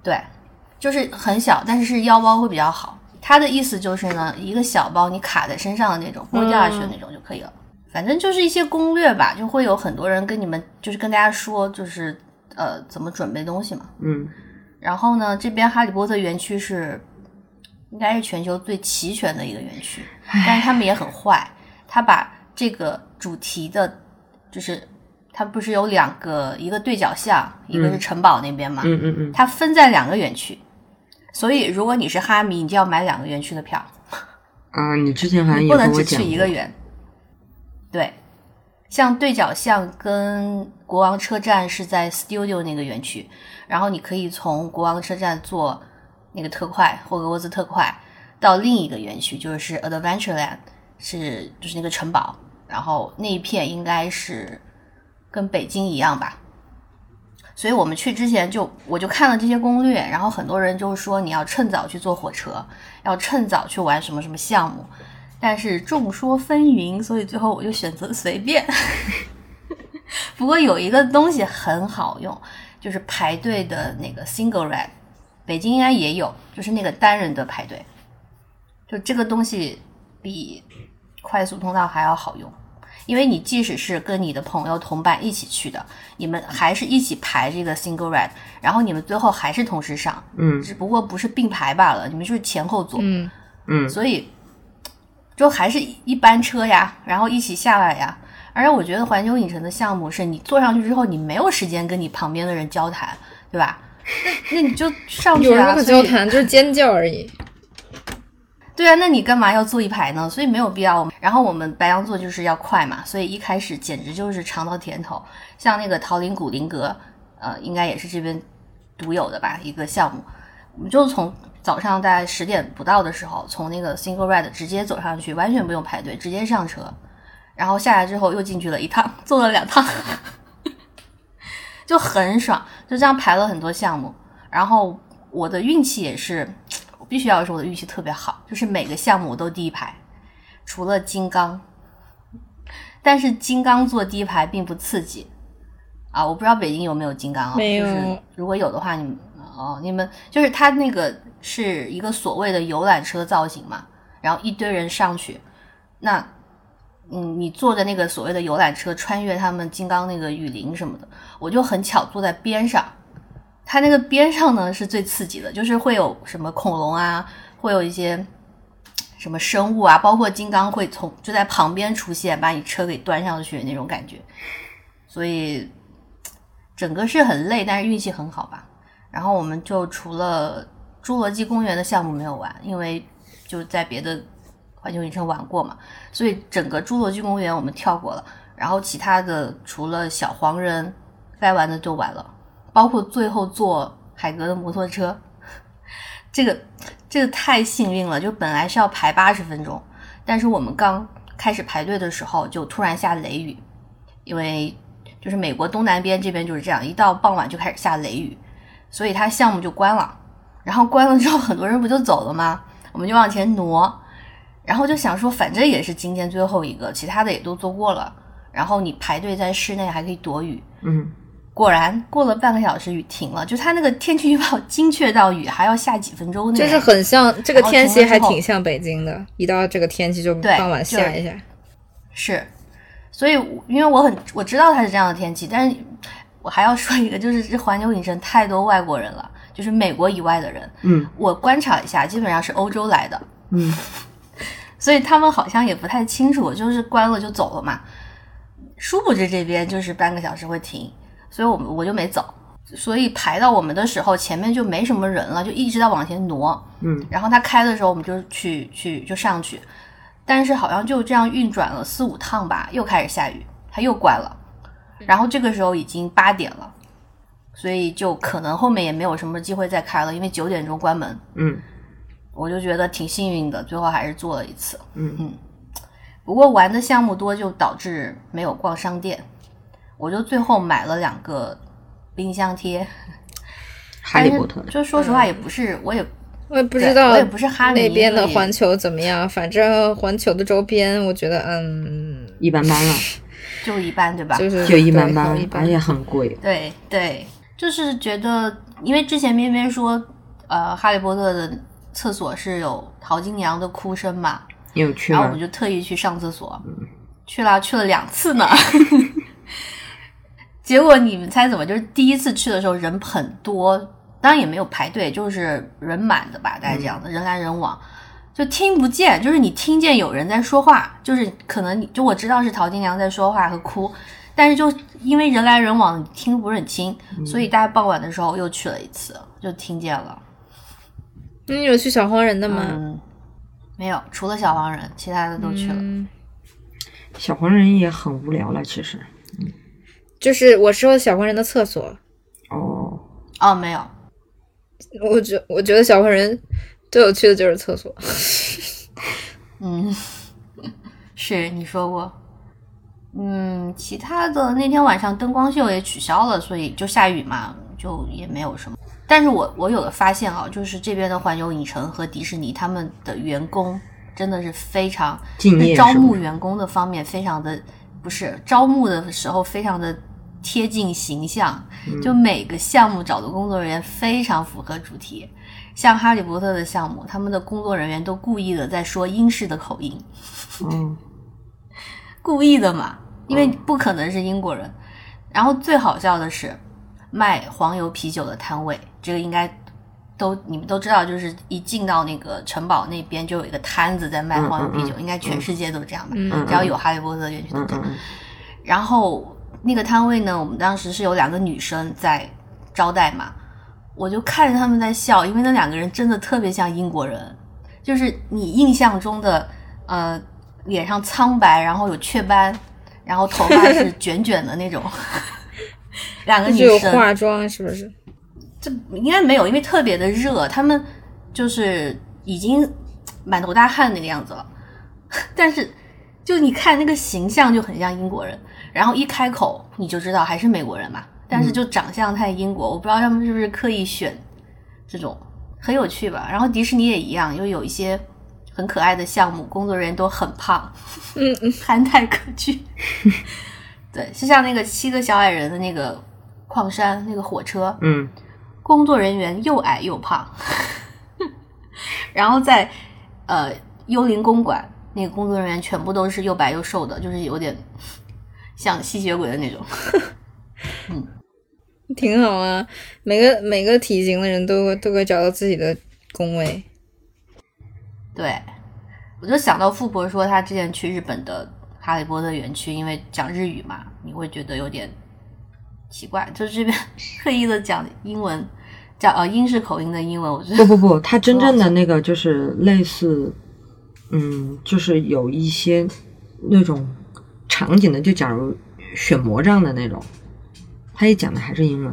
对，就是很小，但是是腰包会比较好。他的意思就是呢，一个小包你卡在身上的那种，不会掉下去的那种就可以了。反正就是一些攻略吧，就会有很多人跟你们就是跟大家说，就是呃怎么准备东西嘛。嗯然后呢，这边哈利波特园区是应该是全球最齐全的一个园区，但是他们也很坏，他把这个主题的，就是它不是有两个，一个对角巷，一个是城堡那边嘛，嗯嗯嗯，它分在两个园区，所以如果你是哈迷，你就要买两个园区的票，啊，你之前好像也不能只去一个园。对，像对角巷跟国王车站是在 Studio 那个园区，然后你可以从国王车站坐那个特快霍格沃兹特快到另一个园区，就是 Adventureland，是就是那个城堡，然后那一片应该是跟北京一样吧。所以我们去之前就我就看了这些攻略，然后很多人就说你要趁早去坐火车，要趁早去玩什么什么项目，但是众说纷纭，所以最后我就选择随便。[laughs] 不过有一个东西很好用，就是排队的那个 single red，北京应该也有，就是那个单人的排队，就这个东西比快速通道还要好用。因为你即使是跟你的朋友同伴一起去的，你们还是一起排这个 single ride，然后你们最后还是同时上，嗯只不过不是并排罢了，你们就是前后座，嗯，嗯所以就还是一班车呀，然后一起下来呀。而且我觉得环球影城的项目是你坐上去之后，你没有时间跟你旁边的人交谈，对吧？那那你就上去啊，有什么可交谈？就是尖叫而已。对啊，那你干嘛要坐一排呢？所以没有必要。然后我们白羊座就是要快嘛，所以一开始简直就是尝到甜头。像那个桃林古林阁，呃，应该也是这边独有的吧一个项目。我们就从早上大概十点不到的时候，从那个 single ride 直接走上去，完全不用排队，直接上车，然后下来之后又进去了一趟，坐了两趟，[laughs] 就很爽。就这样排了很多项目，然后我的运气也是。我必须要说我的运气特别好，就是每个项目我都第一排，除了金刚，但是金刚坐第一排并不刺激啊！我不知道北京有没有金刚啊？没有就是如果有的话，你们哦，你们就是它那个是一个所谓的游览车造型嘛，然后一堆人上去，那嗯，你坐的那个所谓的游览车穿越他们金刚那个雨林什么的，我就很巧坐在边上。它那个边上呢是最刺激的，就是会有什么恐龙啊，会有一些什么生物啊，包括金刚会从就在旁边出现，把你车给端上去那种感觉。所以整个是很累，但是运气很好吧。然后我们就除了侏罗纪公园的项目没有玩，因为就在别的环球影城玩过嘛，所以整个侏罗纪公园我们跳过了。然后其他的除了小黄人，该玩的就玩了。包括最后坐海格的摩托车，[laughs] 这个这个太幸运了，就本来是要排八十分钟，但是我们刚开始排队的时候就突然下雷雨，因为就是美国东南边这边就是这样，一到傍晚就开始下雷雨，所以它项目就关了。然后关了之后，很多人不就走了吗？我们就往前挪，然后就想说，反正也是今天最后一个，其他的也都做过了。然后你排队在室内还可以躲雨，嗯，果然过了半个小时，雨停了。就它那个天气预报精确到雨还要下几分钟那就是。很像这个天气，还挺像北京的。一到这个天气就对傍晚下一下。是，所以因为我很我知道它是这样的天气，但是我还要说一个，就是这环球影城太多外国人了，就是美国以外的人。嗯，我观察一下，基本上是欧洲来的。嗯，[laughs] 所以他们好像也不太清楚，就是关了就走了嘛。殊不知这边就是半个小时会停，所以我们我就没走。所以排到我们的时候，前面就没什么人了，就一直在往前挪。嗯，然后他开的时候，我们就去去就上去，但是好像就这样运转了四五趟吧，又开始下雨，他又关了。然后这个时候已经八点了，所以就可能后面也没有什么机会再开了，因为九点钟关门。嗯我就觉得挺幸运的，最后还是做了一次。嗯嗯，不过玩的项目多，就导致没有逛商店。我就最后买了两个冰箱贴，[laughs] 哈利波特的。就说实话，也不是，我也我也不知道我也不是哈迷那边的环球怎么样，反正环球的周边，我觉得嗯，一般般了，[laughs] 就一般，对吧？就是就一般般一，般而且很贵。对对，就是觉得，因为之前边边说，呃，哈利波特的厕所是有淘金娘的哭声嘛，你有去吗然后我？就特意去上厕所，去了去了两次呢。[laughs] 结果你们猜怎么？就是第一次去的时候人很多，当然也没有排队，就是人满的吧，大概这样的，人来人往，就听不见，就是你听见有人在说话，就是可能你就我知道是陶金娘在说话和哭，但是就因为人来人往，你听不是很清，所以大概傍晚的时候又去了一次，就听见了。那你有去小黄人的吗？嗯，没有，除了小黄人，其他的都去了。嗯小黄人也很无聊了，其实。就是我说小黄人的厕所，哦，哦，没有，我觉我觉得小黄人最有趣的就是厕所。[laughs] 嗯，是你说过。嗯，其他的那天晚上灯光秀也取消了，所以就下雨嘛，就也没有什么。但是我我有个发现啊，就是这边的环球影城和迪士尼他们的员工真的是非常敬业招募员工的方面非常的不是招募的时候非常的贴近形象，嗯就每个项目找的工作人员非常符合主题。像哈利波特的项目，他们的工作人员都故意的在说英式的口音，嗯，[laughs] 故意的嘛，因为不可能是英国人。然后最好笑的是，卖黄油啤酒的摊位，这个应该都你们都知道，就是一进到那个城堡那边就有一个摊子在卖黄油啤酒，嗯嗯嗯应该全世界都这样吧，嗯只要有哈利波特的园区都这样。然后那个摊位呢，我们当时是有两个女生在招待嘛，我就看着他们在笑，因为那两个人真的特别像英国人，就是你印象中的呃脸上苍白，然后有雀斑，然后头发是 [laughs] 卷卷的那种，[laughs] 两个女生，化妆是不是？这应该没有，因为特别的热，他们就是已经满头大汗那个样子了，[laughs] 但是就你看那个形象就很像英国人，然后一开口你就知道还是美国人嘛，但是就长相太英国，我不知道他们是不是刻意选这种，很有趣吧。然后迪士尼也一样，又有一些很可爱的项目，工作人员都很胖，嗯嗯，[laughs] 憨态可掬。对，就像那个七个小矮人的那个矿山那个火车，嗯，工作人员又矮又胖，[laughs] 然后在呃幽灵公馆那个工作人员全部都是又白又瘦的，就是有点像吸血鬼的那种。[laughs] 挺好啊。每个每个体型的人都会都会找到自己的工位。对，我就想到富婆说她之前去日本的哈利波特园区，因为讲日语嘛，你会觉得有点奇怪，就是这边刻意的讲英文，讲呃英式口音的英文，我觉得不不不，他真正的那个就是类似，嗯，就是有一些那种场景的，就假如选魔杖的那种，他也讲的还是英文，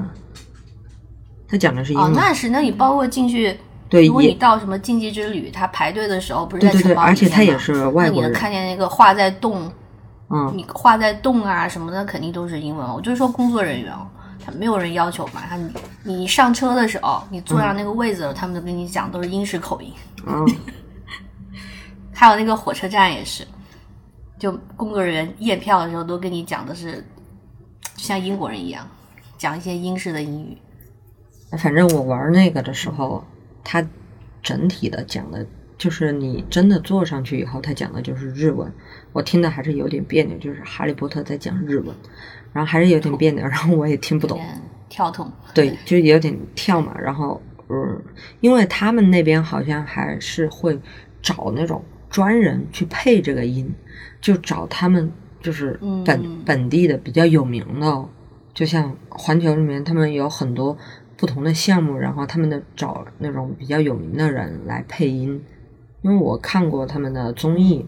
他讲的是英哦文，，那是，那你包括进去。对如果你到什么竞技之旅，他排队的时候不是在城堡里而且他也是外那你能国人，看见那个画在动，嗯，你画在动啊什么的，肯定都是英文。我就是说工作人员哦，他没有人要求嘛，他你你上车的时候，你坐上那个位子了，他们都跟你讲都是英式口音。嗯，[laughs] 还有那个火车站也是，就工作人员验票的时候都跟你讲的是，就像英国人一样，讲一些英式的英语。反正我玩那个的时候，他整体的讲的，就是你真的坐上去以后，他讲的就是日文，我听的还是有点别扭，就是哈利波特在讲日文，然后还是有点别扭，然后我也听不懂，跳动。对，就有点跳嘛，然后嗯，因为他们那边好像还是会找那种专人去配这个音，就找他们就是本、嗯。本地的比较有名的哦，就像环球里面他们有很多不同的项目，然后他们的找那种比较有名的人来配音，因为我看过他们的综艺，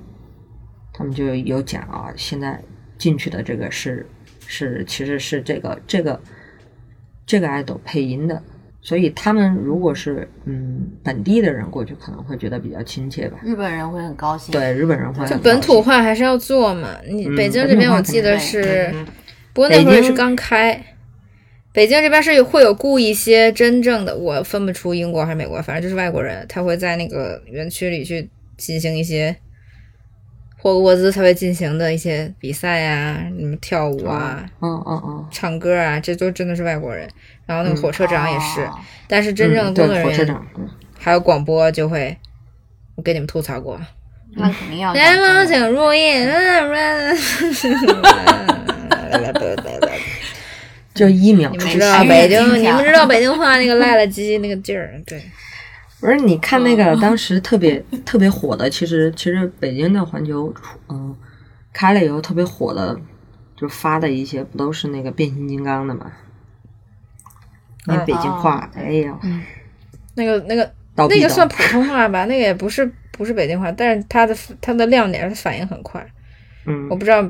他们就有讲啊，现在进去的这个是是其实是这个这个这个 idol 配音的，所以他们如果是嗯本地的人过去，可能会觉得比较亲切吧。日本人会很高兴。对，日本人会就很高本土化还是要做嘛。你嗯北京这边我记得是嗯，不过那会儿也是刚开。北京这边是有会有雇一些真正的，我分不出英国还是美国，反正就是外国人，他会在那个园区里去进行一些霍格沃兹才会进行的一些比赛呀、什么跳舞啊、嗯嗯嗯，唱歌啊，这都真的是外国人。然后那个火车长也是，哦。但是真正的嗯工作人员、还有广播就会，我给你们吐槽过，那肯定要来梦讲真的想入夜，就一秒钟你们知道哎北京，你们知道北京话那个赖赖唧唧那个劲儿，对，不是你看那哦。个当时特别特别火的，其实其实北京的环球，嗯，开了以后特别火的，就发的一些不都是那个变形金刚的嘛？北京话，哦哎呀，那个那个那个算普通话吧，那个也不是不是北京话，但是它的它的亮点是反应很快。嗯我不知道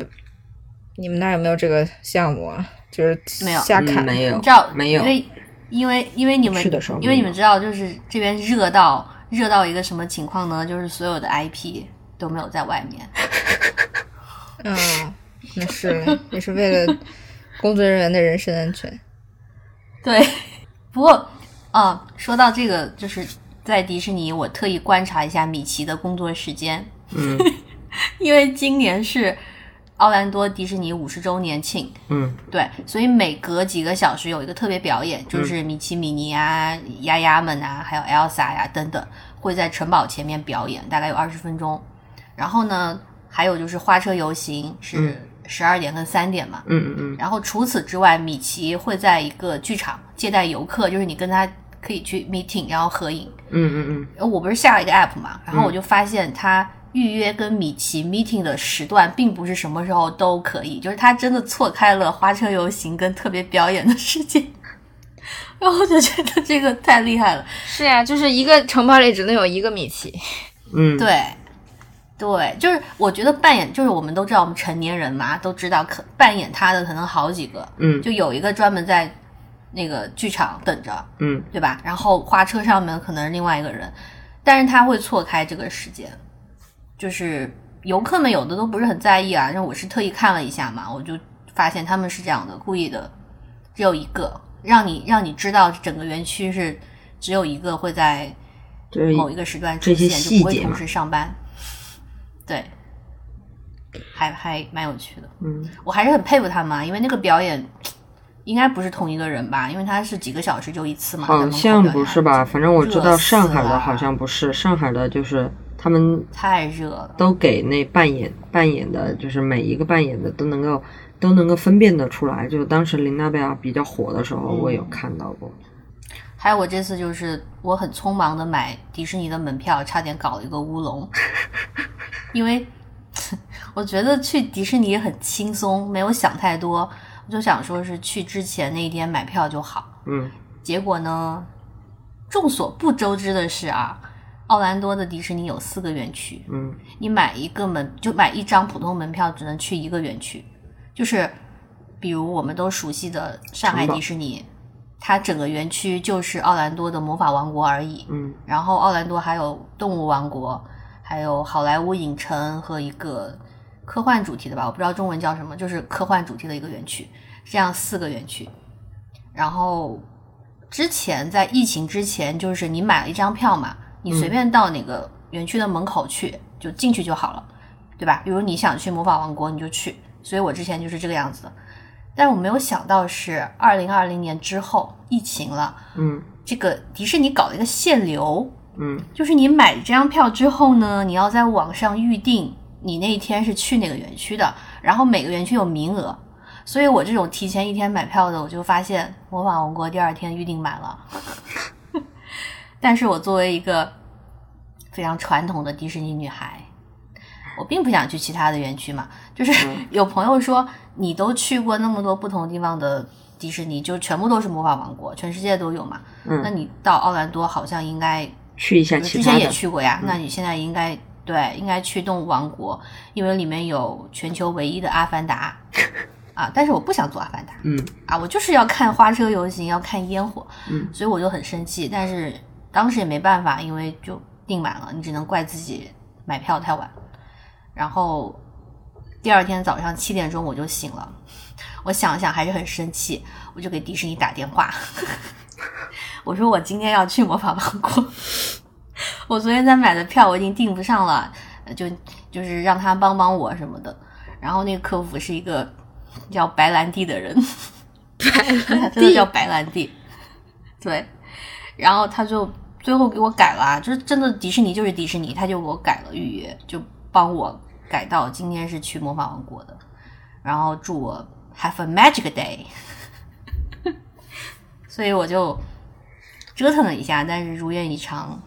你们那儿有没有这个项目啊？就是没有瞎砍，嗯没有你知道没有因为因为因为你们去的时候因为你们知道，就是这边热到热到一个什么情况呢？就是所有的 IP 都没有在外面。[laughs] 嗯，那是也是为了工作人员的人身安全。对，不过啊、说到这个，就是在迪士尼，我特意观察一下米奇的工作时间，嗯。[laughs] 因为今年是奥兰多迪士尼五十周年庆，嗯。对，所以每隔几个小时有一个特别表演，就是米奇、米妮啊、丫丫们啊，还有 Elsa 呀、等等，会在城堡前面表演，大概有二十分钟。然后呢，还有就是花车游行是十二点跟三点嘛。嗯嗯嗯然后除此之外，米奇会在一个剧场接待游客，就是你跟他可以去 meeting，然后合影。嗯嗯嗯，呃我不是下了一个 app 嘛，然后我就发现他预约跟米奇 meeting 的时段并不是什么时候都可以，就是他真的错开了花车游行跟特别表演的时间，[laughs] 然后我就觉得这个太厉害了。是呀、就是一个城堡里只能有一个米奇。嗯，对，对，就是我觉得扮演，就是我们都知道我们成年人嘛，都知道可扮演他的可能好几个，嗯就有一个专门在那个剧场等着，嗯对吧？然后花车上面可能是另外一个人，但是他会错开这个时间，就是游客们有的都不是很在意啊。然后我是特意看了一下嘛，我就发现他们是这样的，故意的，只有一个，让你让你知道整个园区是只有一个会在某一个时段出现，就不会同时上班。对，还还蛮有趣的。嗯我还是很佩服他们啊，因为那个表演应该不是同一个人吧？因为他是几个小时就一次嘛。好像不是吧？反正我知道上海的好像不是，上海的就是他们太热了。都给那扮演扮演的，就是每一个扮演的都能够都能够分辨得出来。就是当时琳娜贝尔比较火的时候，我有看到过。还有我这次就是我很匆忙的买迪士尼的门票，差点搞了一个乌龙，[laughs] 因为我觉得去迪士尼很轻松，没有想太多，我就想说是去之前那一天买票就好。嗯。结果呢，众所不周知的是啊，奥兰多的迪士尼有四个园区，嗯。你买一个门就买一张普通门票，只能去一个园区，就是比如我们都熟悉的上海迪士尼，它整个园区就是奥兰多的魔法王国而已。嗯然后奥兰多还有动物王国，还有好莱坞影城和一个科幻主题的吧，我不知道中文叫什么，就是科幻主题的一个园区，这样四个园区。然后之前在疫情之前，就是你买了一张票嘛，你随便到哪个园区的门口去，就进去就好了，对吧？比如你想去魔法王国，你就去。所以我之前就是这个样子的。但是我没有想到是二零二零年之后疫情了，嗯这个迪士尼搞了一个限流，嗯就是你买这张票之后呢，你要在网上预定你那一天是去哪个园区的，然后每个园区有名额。所以我这种提前一天买票的，我就发现魔法王国第二天预定满了。[laughs] 但是我作为一个非常传统的迪士尼女孩，我并不想去其他的园区嘛。就是 [laughs] 有朋友说，你都去过那么多不同地方的迪士尼，就全部都是魔法王国，全世界都有嘛。那嗯，你到奥兰多好像应该去一下我之前也。去过呀，那你现在应该对应该去动物王国，因为里面有全球唯一的阿凡达 [laughs] 啊，但是我不想做阿凡达嗯啊，我就是要看花车游行，要看烟火，嗯所以我就很生气，但是当时也没办法，因为就订满了，你只能怪自己买票太晚，然后第二天早上七点钟我就醒了，我想了想还是很生气，我就给迪士尼打电话，[laughs] 我说我今天要去魔法王国，[laughs] 我昨天在买的票我已经订不上了，呃就就是让他帮帮我什么的。然后那个客服是一个叫白兰地的人，[laughs] 他真的叫白兰地，对，然后他就最后给我改了啊，就是真的迪士尼就是迪士尼，他就给我改了预约，就帮我改到今天是去魔法王国的，然后祝我 have a magic day，[laughs] 所以我就折腾了一下，但是如愿以偿，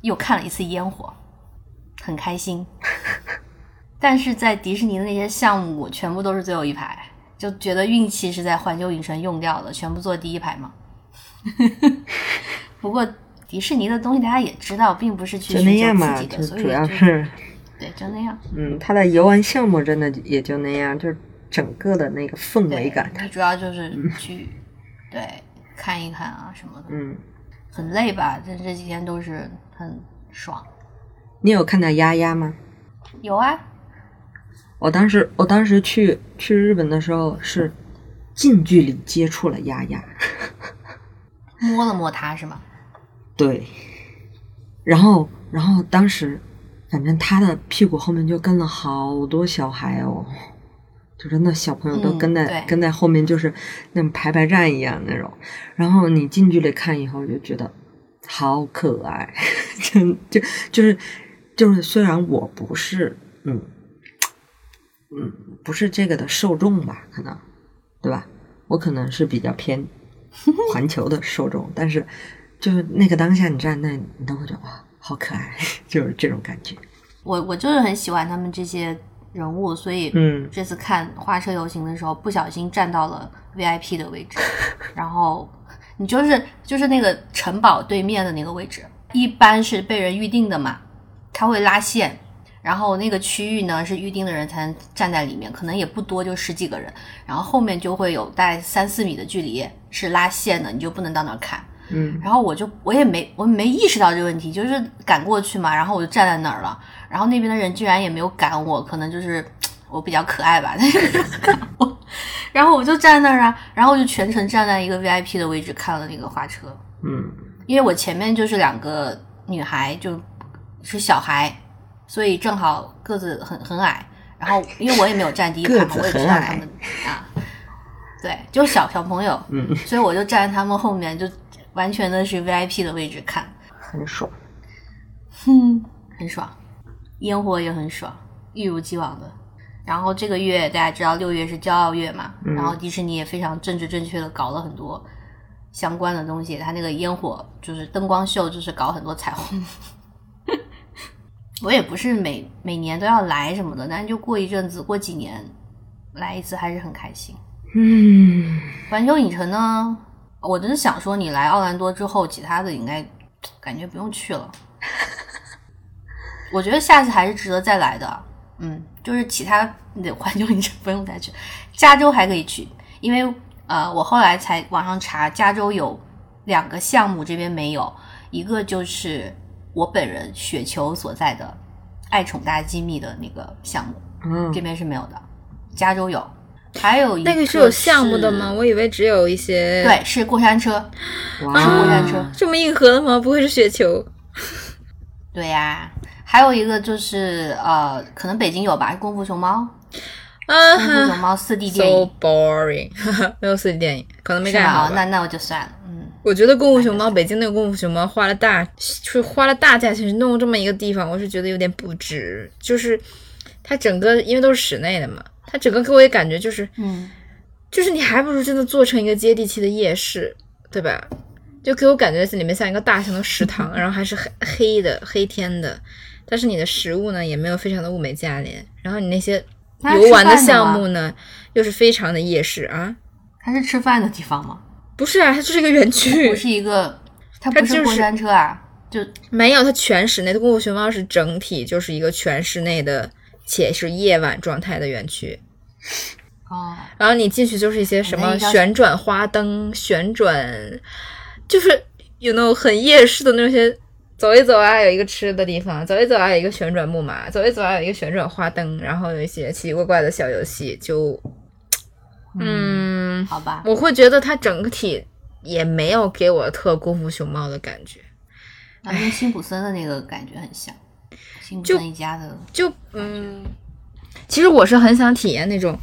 又看了一次烟火，很开心。[laughs] 但是在迪士尼的那些项目全部都是最后一排，就觉得运气是在环球影城用掉的，全部坐第一排嘛。[laughs] 不过迪士尼的东西大家也知道，并不是去就那寻样嘛，求刺激的，所以就主要就是对，就那样。嗯，它的游玩项目真的也就那样，就是整个的那个氛围，感，它主要就是去对看一看啊什么的，嗯，很累吧？这这几天都是很爽。你有看到丫丫吗？有啊，我当时我当时去去日本的时候是近距离接触了丫丫，摸了摸它是吗？对，然后然后当时反正他的屁股后面就跟了好多小孩哦，就真的小朋友都嗯跟在、对跟在后面，就是那种排排站一样那种。然后你近距离看以后就觉得好可爱，[laughs] 真就就是就是虽然我不是嗯嗯不是这个的受众吧，可能对吧？我可能是比较偏 [laughs] 环球的受众，但是就是那个当下你站那，你都会觉得哇，好可爱，就是这种感觉。我我就是很喜欢他们这些人物，所以嗯这次看花车游行的时候，不小心站到了 VIP 的位置，[laughs] 然后你就是就是那个城堡对面的那个位置，一般是被人预定的嘛，他会拉线，然后那个区域呢是预定的人才能站在里面，可能也不多，就十几个人，然后后面就会有大概三四米的距离是拉线的，你就不能到那儿看。嗯。然后我就我也没我没意识到这个问题，就是赶过去嘛，然后我就站在那儿了，然后那边的人居然也没有赶我，可能就是我比较可爱吧，但是赶我，然后我就站在那儿啊，然后我就全程站在一个 VIP 的位置看了那个花车，嗯。因为我前面就是两个女孩，就是小孩，所以正好个子很很矮，然后因为我也没有站第一排嘛，我也不知道他们啊，对，就小小朋友，嗯，所以我就站在他们后面，就完全的是 VIP 的位置看，很爽。哼，很爽，烟火也很爽，一如既往的。然后这个月大家知道六月是骄傲月嘛，嗯然后迪士尼也非常政治正确的搞了很多相关的东西，它那个烟火就是灯光秀，就是搞很多彩虹。[laughs] 我也不是每每年都要来什么的，但是就过一阵子，过几年来一次还是很开心。嗯，环球影城呢，我真是想说，你来奥兰多之后，其他的应该感觉不用去了。[laughs] 我觉得下次还是值得再来的。嗯，就是其他的环球影城 [laughs] 不用再去，加州还可以去，因为呃，我后来才网上查，加州有两个项目这边没有，一个就是我本人雪球所在的爱宠大机密的那个项目，嗯这边是没有的，加州有。还有一那个是是有项目的吗？我以为只有一些。对，是过山车。哇是过山车啊，这么硬核的吗？不会是雪球？[laughs] 对呀、还有一个就是呃，可能北京有吧，功夫熊猫，啊功夫熊猫四 D [laughs] 电影，so boring，[laughs] 没有四 D 电影，可能没？干好那那我就算了，嗯，我觉得功夫熊猫，北京那个功夫熊猫花了大，是花了大价钱弄这么一个地方，我是觉得有点不值。就是它整个因为都是室内的嘛，它整个给我的感觉就是，嗯，就是你还不如真的做成一个接地气的夜市，对吧？就给我感觉是里面像一个大型的食堂，[laughs] 然后还是黑黑的黑天的，但是你的食物呢也没有非常的物美价廉，然后你那些游玩的项目呢又是非常的夜市啊，它是吃饭的地方吗？不是啊，它就是一个园区。不，是一个，它不是过山车啊，就没有它全室内的功夫熊猫是整体就是一个全室内的且是夜晚状态的园区，哦，然后你进去就是一些什么旋转花灯、旋转，就是有那种很夜市的那些走一走啊，有一个吃的地方；走一走啊，有一个旋转木马；走一走啊，有一个旋转花灯，然后有一些奇奇怪怪的小游戏。就，嗯，好吧，我会觉得它整体也没有给我特功夫熊猫的感觉。那跟辛普森的那个感觉很像，就森一家的，就嗯，其实我是很想体验那种，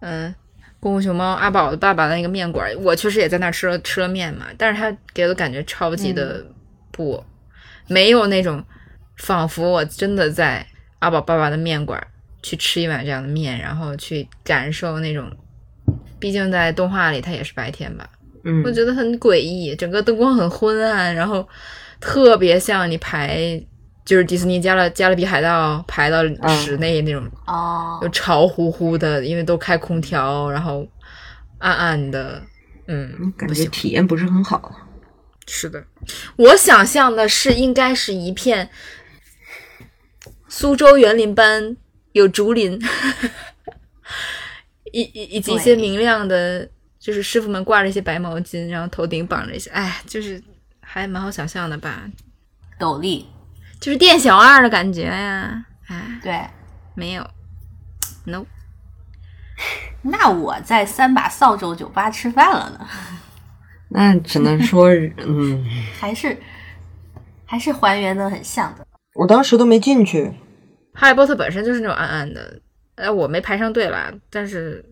嗯、功夫熊猫阿宝的爸爸的那个面馆，我确实也在那儿吃了吃了面嘛，但是他给我的感觉超级的不，没有那种仿佛我真的在阿宝爸爸的面馆去吃一碗这样的面，然后去感受那种，毕竟在动画里它也是白天吧，嗯。我觉得很诡异，整个灯光很昏暗，然后特别像你排就是迪士尼加勒加勒比海盗排到室内那种，哦。就，潮乎乎的，因为都开空调，然后暗暗的，嗯，感觉，体验不是很好。是的，我想象的是应该是一片苏州园林般有竹林，以以以及一些明亮的，就是师傅们挂着一些白毛巾，然后头顶绑着一些，哎，就是还蛮好想象的吧，斗笠，就是店小二的感觉呀，哎，对。没有，no，[laughs] 那我在三把扫帚酒吧吃饭了呢，那只能说，嗯，[laughs] 还是还是还原的很像的。我当时都没进去。哈利波特本身就是那种暗暗的，呃，我没排上队啦，但是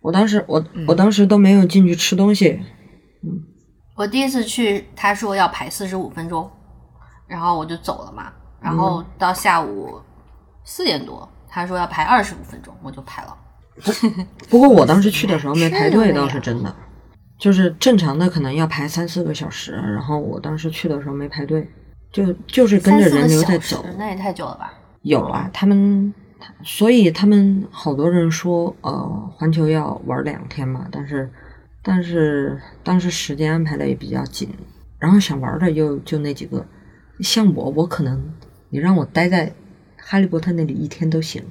我当时我嗯我当时都没有进去吃东西。嗯我第一次去，他说要排四十五分钟，然后我就走了嘛。然后到下午四点多，他说要排二十五分钟，我就排了。不 [laughs] 过我当时去的时候没排队，倒是真的。就是正常的可能要排三四个小时，然后我当时去的时候没排队，就就是跟着人流在走。那也太久了吧？有啊，他们，所以他们好多人说，呃，环球要玩两天嘛，但是，但是当时时间安排的也比较紧，然后想玩的又就那几个，像我，我可能你让我待在哈利波特那里一天都行。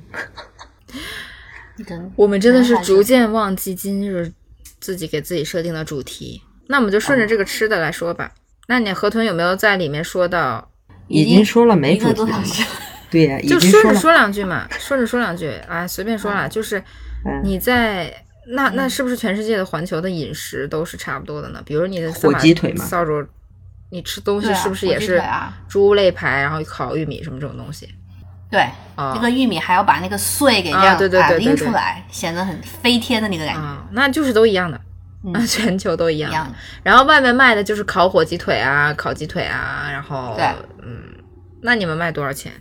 我们真的是逐渐忘记今日自己给自己设定的主题。那我们就顺着这个吃的来说吧。那你河豚有没有在里面说到？已经说了没主题了对呀、已就顺着说两句嘛，顺着说两句，啊，随便说啦。就是嗯你在那那是不是全世界的环球的饮食都是差不多的呢？比如你的火鸡腿嘛扫帚，你吃东西是不是也是啊猪肋排，然后烤玉米什么这种东西？对，啊这个玉米还要把那个碎给这样啊对对把它拎对对对出来，显得很飞天的那个感觉，啊，那就是都一样的，[laughs] 全球都一样。一样的。然后外面卖的就是烤火鸡腿啊，烤鸡腿啊，然后对嗯，那你们卖多少钱？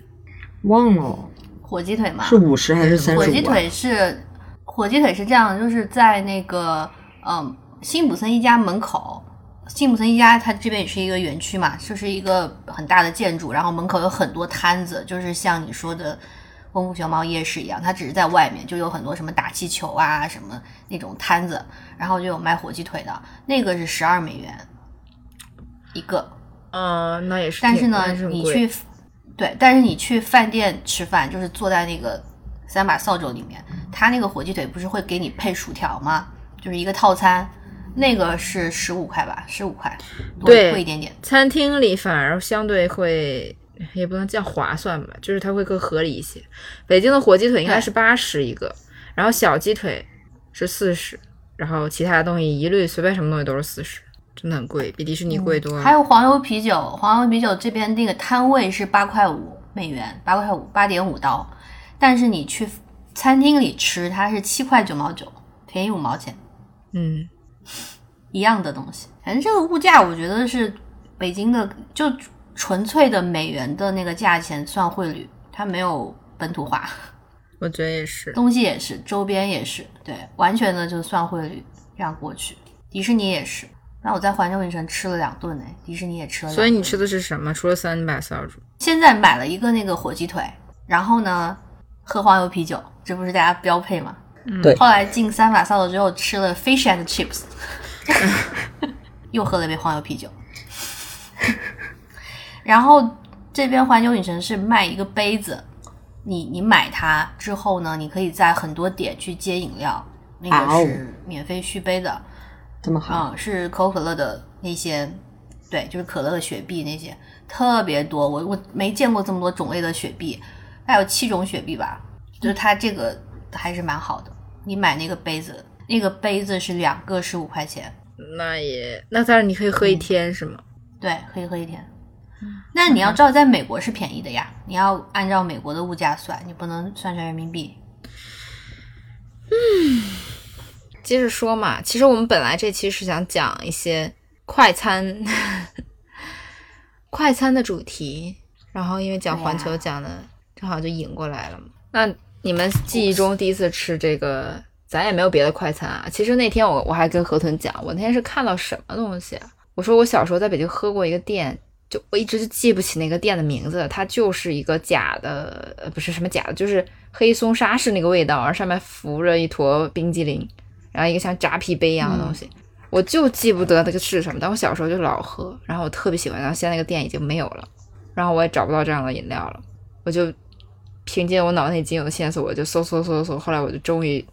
忘了火鸡腿嘛，是五十还是三十？啊火鸡腿是火鸡腿是这样，就是在那个嗯辛普森一家门口，辛普森一家它这边也是一个园区嘛，就是一个很大的建筑，然后门口有很多摊子，就是像你说的功夫熊猫夜市一样，它只是在外面就有很多什么打气球啊什么那种摊子，然后就有卖火鸡腿的，那个是十二美元一个，呃，那也是，但是呢你去对，但是你去饭店吃饭，就是坐在那个三把扫帚里面，他那个火鸡腿不是会给你配薯条吗？就是一个套餐，那个是十五块吧，十五块，对贵一点点。餐厅里反而相对会，也不能叫划算吧，就是它会更合理一些。北京的火鸡腿应该是八十一个，然后小鸡腿是四十，然后其他的东西一律随便什么东西都是四十，真的很贵，比迪士尼贵多了。还有黄油啤酒，黄油啤酒这边那个摊位是八块五美元，八块五，八点五刀，但是你去餐厅里吃，它是七块九毛九，便宜五毛钱。嗯，一样的东西。反正这个物价，我觉得是北京的，就纯粹的美元的那个价钱算汇率，它没有本土化，我觉得也是。东西也是，周边也是，对，完全的就算汇率这样过去。迪士尼也是，那我在环球影城吃了两顿呢，迪士尼也吃了两顿。所以你吃的是什么？除了三把扫帚，现在买了一个那个火鸡腿，然后呢喝黄油啤酒，这不是大家标配吗？对后来进三把扫帚之后吃了 fish and chips，[laughs] 又喝了一杯黄油啤酒。然后这边环球影城是卖一个杯子，你你买它之后呢，你可以在很多点去接饮料，那个是免费续杯的。这么好，嗯，是可口可乐的那些对，就是可乐的雪碧那些特别多，我我没见过这么多种类的雪碧，还有七种雪碧吧，就是它这个还是蛮好的。你买那个杯子，那个杯子是两个十五块钱，那也那当然你可以喝一天是吗？对，可以喝一天。那你要知道，在美国是便宜的呀，你要按照美国的物价算，你不能算成人民币。嗯接着说嘛，其实我们本来这期是想讲一些快餐，[laughs] 快餐的主题，然后因为讲环球讲的，正好就引过来了嘛。那你们记忆中第一次吃这个，咱也没有别的快餐啊。其实那天我我还跟河豚讲，我那天是看到什么东西啊？我说我小时候在北京喝过一个店，就我一直就记不起那个店的名字，它就是一个假的，呃，不是什么假的，就是黑松沙士那个味道，然后上面浮着一坨冰激凌，然后一个像扎啤杯一样的东西，我就记不得那个是什么，但我小时候就老喝，然后我特别喜欢，然后现在那个店已经没有了，然后我也找不到这样的饮料了，我就凭借我脑内仅有的线索，我就搜搜搜搜，后来我就终于，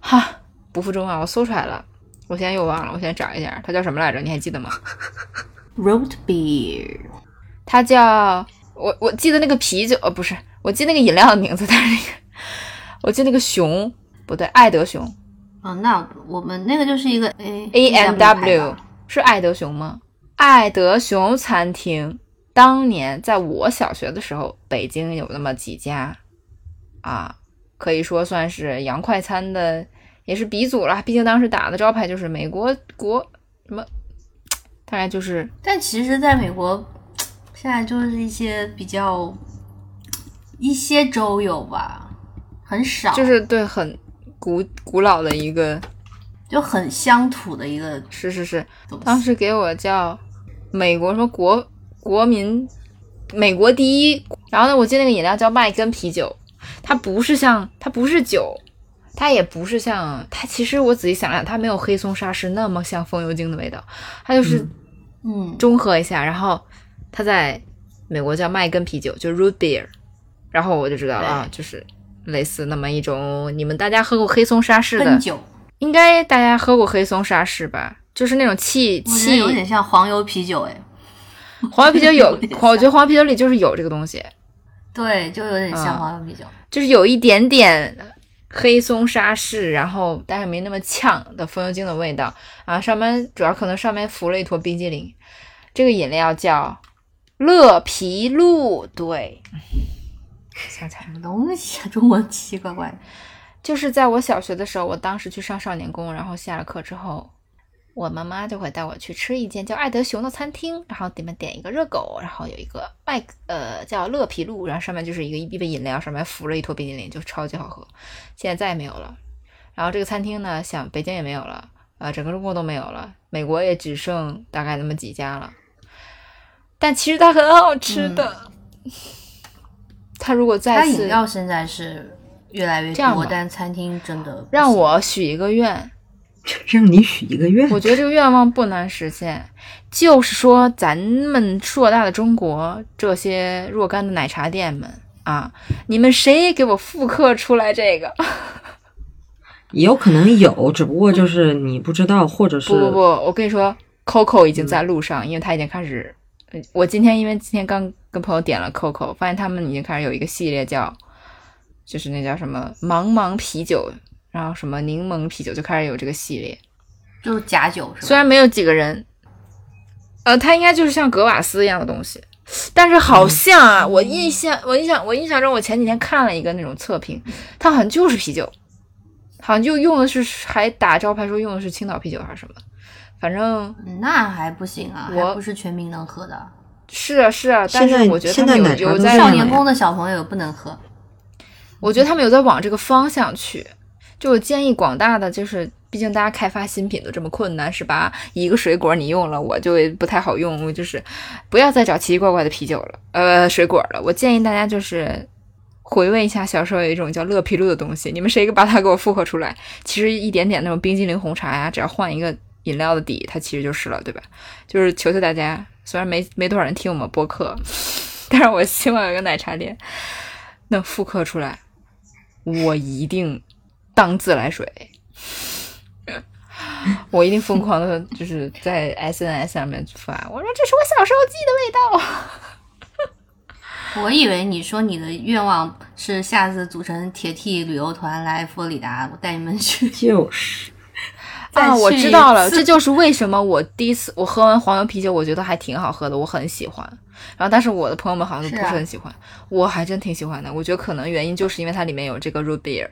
哈，不负众望，我搜出来了。我现在又忘了，我现在找一下，它叫什么来着？你还记得吗？Root beer，它叫我我记得那个啤酒，呃，不是，我记得那个饮料的名字，但是那个我记得那个熊不对，爱德熊嗯，那我们那个就是一个 A A M W 是爱德熊吗？爱德熊餐厅当年在我小学的时候，北京有那么几家啊，可以说算是洋快餐的，也是鼻祖了。毕竟当时打的招牌就是美国国什么，大概就是但其实，在美国，现在就是一些比较一些州有吧，很少，就是对很古古老的一个，就很乡土的一个是是是，当时给我叫美国什么国国民美国第一，然后呢，我记得那个饮料叫麦根啤酒，它不是像它不是酒，它也不是像它，其实我仔细想想，它没有黑松沙士那么像风油精的味道，它就是嗯，中和一下，然后它在美国叫麦根啤酒，就 root beer，然后我就知道了啊，就是类似那么一种，你们大家喝过黑松沙士的，酒，应该大家喝过黑松沙士吧？就是那种气气有点像黄油啤酒，哎，[laughs] 黄油啤酒有我觉得黄油啤酒里就是有这个东西，对，就有点像嗯黄油啤酒。就是有一点点黑松沙士，然后但是没那么呛的风油精的味道啊。上面主要可能上面浮了一坨冰激凌。这个饮料叫乐皮露，对，想起来什么东西啊？中文奇奇怪怪的。就是在我小学的时候，我当时去上少年宫，然后下了课之后，我妈妈就会带我去吃一间叫爱德熊的餐厅，然后里面点一个热狗，然后有一个麦呃叫乐皮露，然后上面就是一个一杯饮料，上面浮了一坨冰淇淋，就超级好喝。现在再也没有了。然后这个餐厅呢，像北京也没有了，呃，整个中国都没有了，美国也只剩大概那么几家了。但其实它很好吃的。它如果它饮料现在是越来越多，这样吧但餐厅真的让我许一个愿，[laughs] 让你许一个愿，我觉得这个愿望不难实现，就是说咱们硕大的中国这些若干的奶茶店们啊，你们谁给我复刻出来这个？也有可能有，只不过就是你不知道，或者 [laughs] 是不不不，我跟你说，Coco 已经在路上，因为他已经开始。呃我今天因为今天刚跟朋友点了 Coco，发现他们已经开始有一个系列叫，就是那叫什么茫茫啤酒，然后什么柠檬啤酒，就开始有这个系列。就是假酒是吧？虽然没有几个人，呃，它应该就是像格瓦斯一样的东西，但是好像啊，我印象，我印象，我印象中，我前几天看了一个那种测评，它好像就是啤酒，好像就用的是还打招牌说用的是青岛啤酒还是什么，反正嗯那还不行啊，我还不是全民能喝的。是啊是啊，但是我觉得他现在们有有在少年宫的小朋友不能喝，我觉得他们有在往这个方向去，就建议广大的就是，毕竟大家开发新品都这么困难，是吧？一个水果你用了，我就不太好用，我就是不要再找奇奇怪怪的啤酒了，呃，水果了。我建议大家就是回味一下小时候有一种叫乐皮露的东西，你们谁把它给我复刻出来？其实一点点那种冰激凌红茶呀，只要换一个饮料的底，它其实就是了，对吧？就是求求大家，虽然没没多少人听我们播客，但是我希望有个奶茶店能复刻出来。我一定当自来水。我一定疯狂的，就是在 SNS 上面发，我说这是我小时候记的味道。我以为你说你的愿望是下次组成铁 T 旅游团来佛罗里达，我带你们去。就是 [laughs] 啊，我知道了，这就是为什么我第一次我喝完黄油啤酒，我觉得还挺好喝的，我很喜欢。然后，但是我的朋友们好像都不是很喜欢，我还真挺喜欢的。我觉得可能原因就是因为它里面有这个 root beer，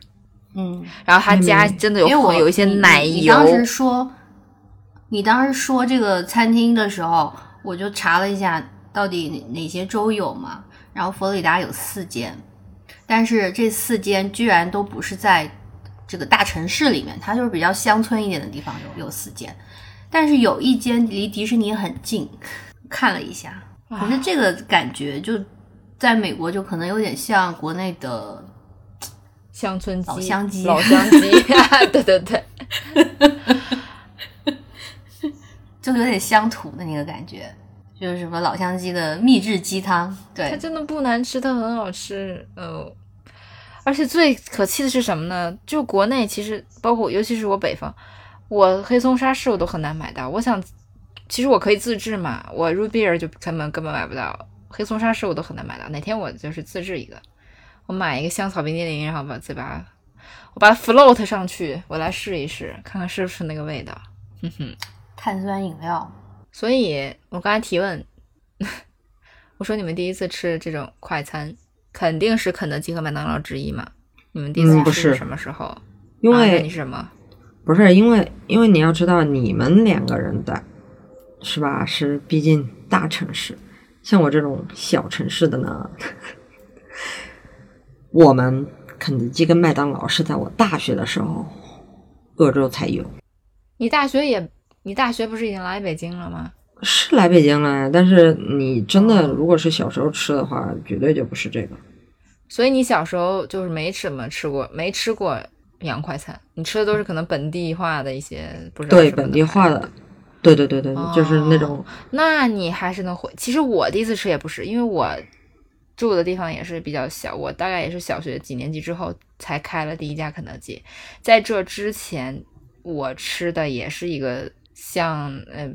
嗯，然后它加嗯真的有因为我混有一些奶油。你你当时说，你当时说这个餐厅的时候，我就查了一下，到底哪哪些州有嘛？然后佛罗里达有四间，但是这四间居然都不是在这个大城市里面，它就是比较乡村一点的地方有有四间，但是有一间离迪士尼很近，看了一下，可是这个感觉就在美国就可能有点像国内的乡村鸡、老乡鸡老乡鸡，对 [laughs] 对对，[laughs] 就有点乡土的那个感觉，就是什么老乡鸡的秘制鸡汤，对它，真的不难吃，它很好吃，呃，而且最可气的是什么呢？就国内其实包括尤其是我北方，我黑松沙士我都很难买到。我想，其实我可以自制嘛，我 root beer 就根本根本买不到，黑松沙士我都很难买到。哪天我就是自制一个，我买一个香草冰激凌，然后把嘴巴我把它 float 上去，我来试一试，看看是不是那个味道。哼哼。碳酸饮料。所以我刚才提问，[laughs] 我说你们第一次吃这种快餐，肯定是肯德基和麦当劳之一嘛？你们第一次是吃是什么时候？因为你是什么？不是因为因为你要知道，你们两个人的，是吧？是毕竟大城市，像我这种小城市的呢，我们肯德基跟麦当劳是在我大学的时候，鄂州才有。你大学也，你大学不是已经来北京了吗？是来北京了，但是你真的如果是小时候吃的话，绝对就不是这个。所以你小时候就是没怎么吃过，没吃过洋快餐，你吃的都是可能本地化的一些，不知道对本地化的，对对对对，哦就是那种那你还是能回。其实我第一次吃也不是，因为我住的地方也是比较小，我大概也是小学几年级之后才开了第一家肯德基。在这之前，我吃的也是一个像，呃，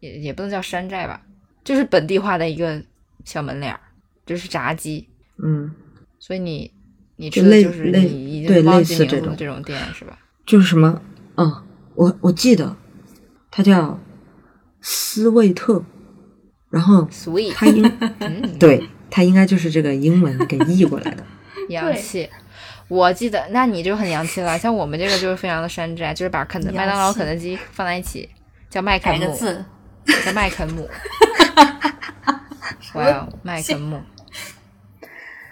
也也不能叫山寨吧，就是本地化的一个小门脸儿，就是炸鸡。嗯，所以你你吃的就是你已经忘记似这种名字的这种店是吧？就是什么，嗯，我我记得它叫斯威特，然后 Sweet，它应嗯，对它应该就是这个英文给译过来的。[laughs] 洋气。我记得，那你就很洋气了。[laughs] 像我们这个就是非常的山寨，就是把肯德麦当劳、肯德基放在一起，叫麦肯姆，改个字，叫麦肯姆。[laughs] 哇哦，麦肯姆，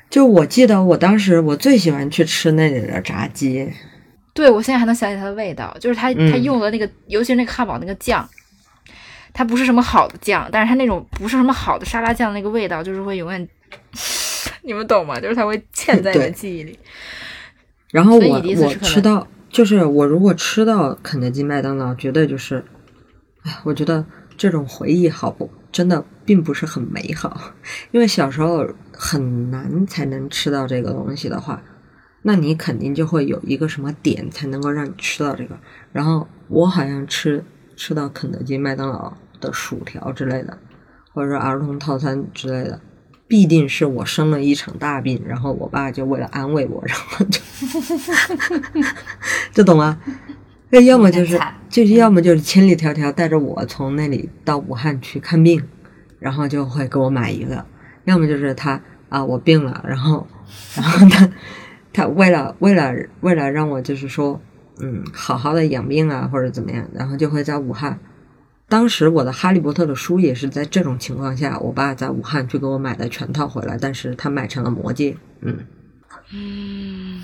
就我记得我当时我最喜欢去吃那里的炸鸡，对我现在还能想起它的味道，就是它嗯它用的那个，尤其是那个汉堡那个酱，它不是什么好的酱，但是它那种不是什么好的沙拉酱那个味道，就是会永远，[laughs] 你们懂吗？就是它会嵌在你的记忆里。然后我吃肯德吃到就是我如果吃到肯德基、麦当劳，绝对就是，哎，我觉得这种回忆好不真的并不是很美好，因为小时候很难才能吃到这个东西的话，那你肯定就会有一个什么点才能够让你吃到这个。然后我好像吃吃到肯德基、麦当劳的薯条之类的，或者说儿童套餐之类的。必定是我生了一场大病，然后我爸就为了安慰我，然后就 [laughs] 就懂吗？那要么就是就是要么就是千里迢迢带着我从那里到武汉去看病，然后就会给我买一个；要么就是他啊我病了，然后然后他他为了为了为了让我就是说嗯好好的养病啊或者怎么样，然后就会在武汉。当时我的《哈利波特》的书也是在这种情况下，我爸在武汉去给我买的全套回来，但是他买成了魔戒，嗯，[laughs] 嗯，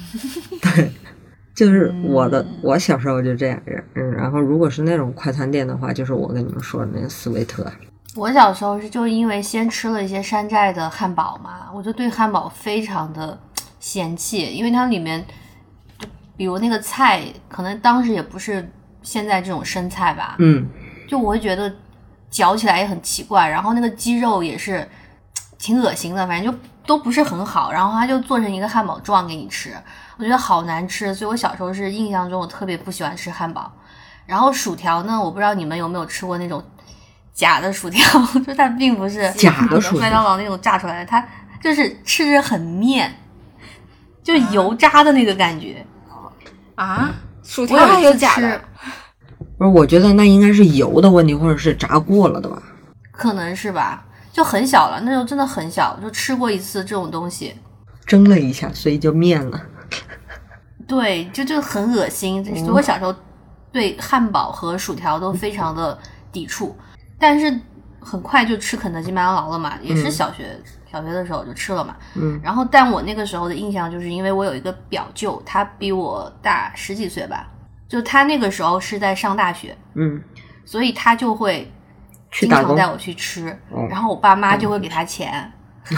就是我的，我小时候就这样，嗯，然后如果是那种快餐店的话，就是我跟你们说的那个斯维特，我小时候是就因为先吃了一些山寨的汉堡嘛，我就对汉堡非常的嫌弃，因为它里面，就比如那个菜，可能当时也不是现在这种生菜吧，嗯，就我会觉得嚼起来也很奇怪，然后那个鸡肉也是挺恶心的，反正就都不是很好，然后它就做成一个汉堡状给你吃，我觉得好难吃，所以我小时候是印象中我特别不喜欢吃汉堡。然后薯条呢，我不知道你们有没有吃过那种假的薯条，[laughs] 就它并不是假的薯条麦当劳那种炸出来的，它就是吃着很面，就油炸的那个感觉。啊，薯条还有假的，不是，我觉得那应该是油的问题，或者是炸过了的吧。可能是吧，就很小了，那时候真的很小，就吃过一次这种东西。蒸了一下，所以就面了。[laughs] 对，就就很恶心。所以我小时候对汉堡和薯条都非常的抵触，但是很快就吃肯德基、麦当劳了嘛，也是小学、小学的时候就吃了嘛。嗯，然后，但我那个时候的印象就是因为我有一个表舅，他比我大十几岁吧，就他那个时候是在上大学，嗯，所以他就会经常带我去吃，哦然后我爸妈就会给他钱。[laughs]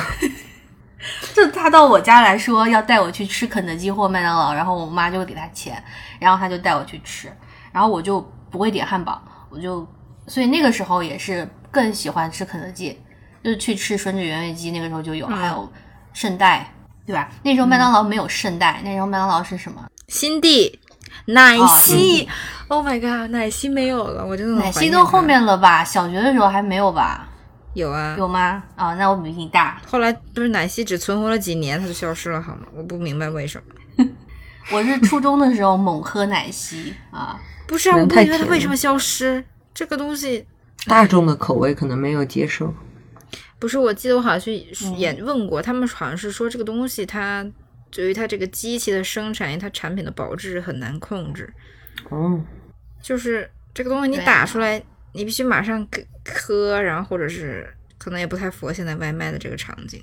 就他到我家来说要带我去吃肯德基或麦当劳，然后我妈就会给他钱，然后他就带我去吃，然后我就不会点汉堡，我就所以那个时候也是更喜欢吃肯德基，就是去吃吮指原味鸡，那个时候就有，嗯还有圣代，对吧？那时候麦当劳没有圣代，那时候麦当劳是什么？新地奶哦昔、o h my god，奶昔没有了，我真的奶昔都后面了吧？小学的时候还没有吧？有啊，有吗？啊、那我比你大。后来不是奶昔只存活了几年，它就消失了，好吗？我不明白为什么。[laughs] 我是初中的时候猛喝奶昔啊，不是啊，我不明白它为什么消失。这个东西大众的口味可能没有接受。不是，我记得我好像去嗯也问过，他们好像是说这个东西它对于它这个机器的生产，它产品的保质很难控制，哦，就是这个东西你打出来，你必须马上给喝，然后或者是可能也不太符合现在外卖的这个场景。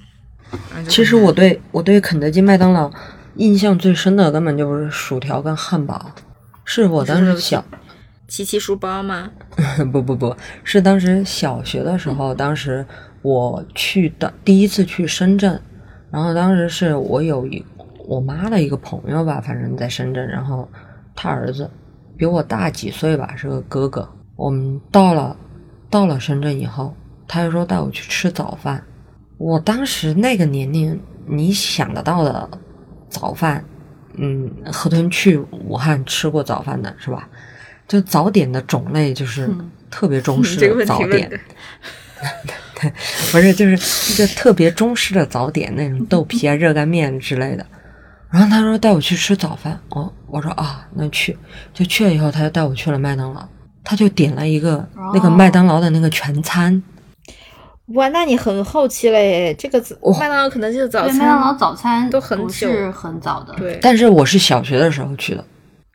其实我对我对肯德基、麦当劳印象最深的根本就是薯条跟汉堡，是我当时小琪琪书包吗？[laughs] 不不不是当时小学的时候，当时我去的第一次去深圳，然后当时是我有一我妈的一个朋友吧，反正在深圳，然后他儿子比我大几岁吧，是个哥哥。我们到了到了深圳以后，他就说带我去吃早饭。我当时那个年龄，你想得到的早饭，嗯，河豚去武汉吃过早饭的是吧？就早点的种类就是嗯特别中式的早点 [laughs] 不是就是就特别中式的早点那种豆皮啊、[laughs] 热干面之类的。然后他说带我去吃早饭，哦，我说啊，那去，就去了以后，他就带我去了麦当劳，他就点了一个那个哦麦当劳的那个全餐，哇，那你很后期了耶！这个哇。麦当劳、可能就是早餐，麦当劳，早餐都很是很早的。对，但是我是小学的时候去的，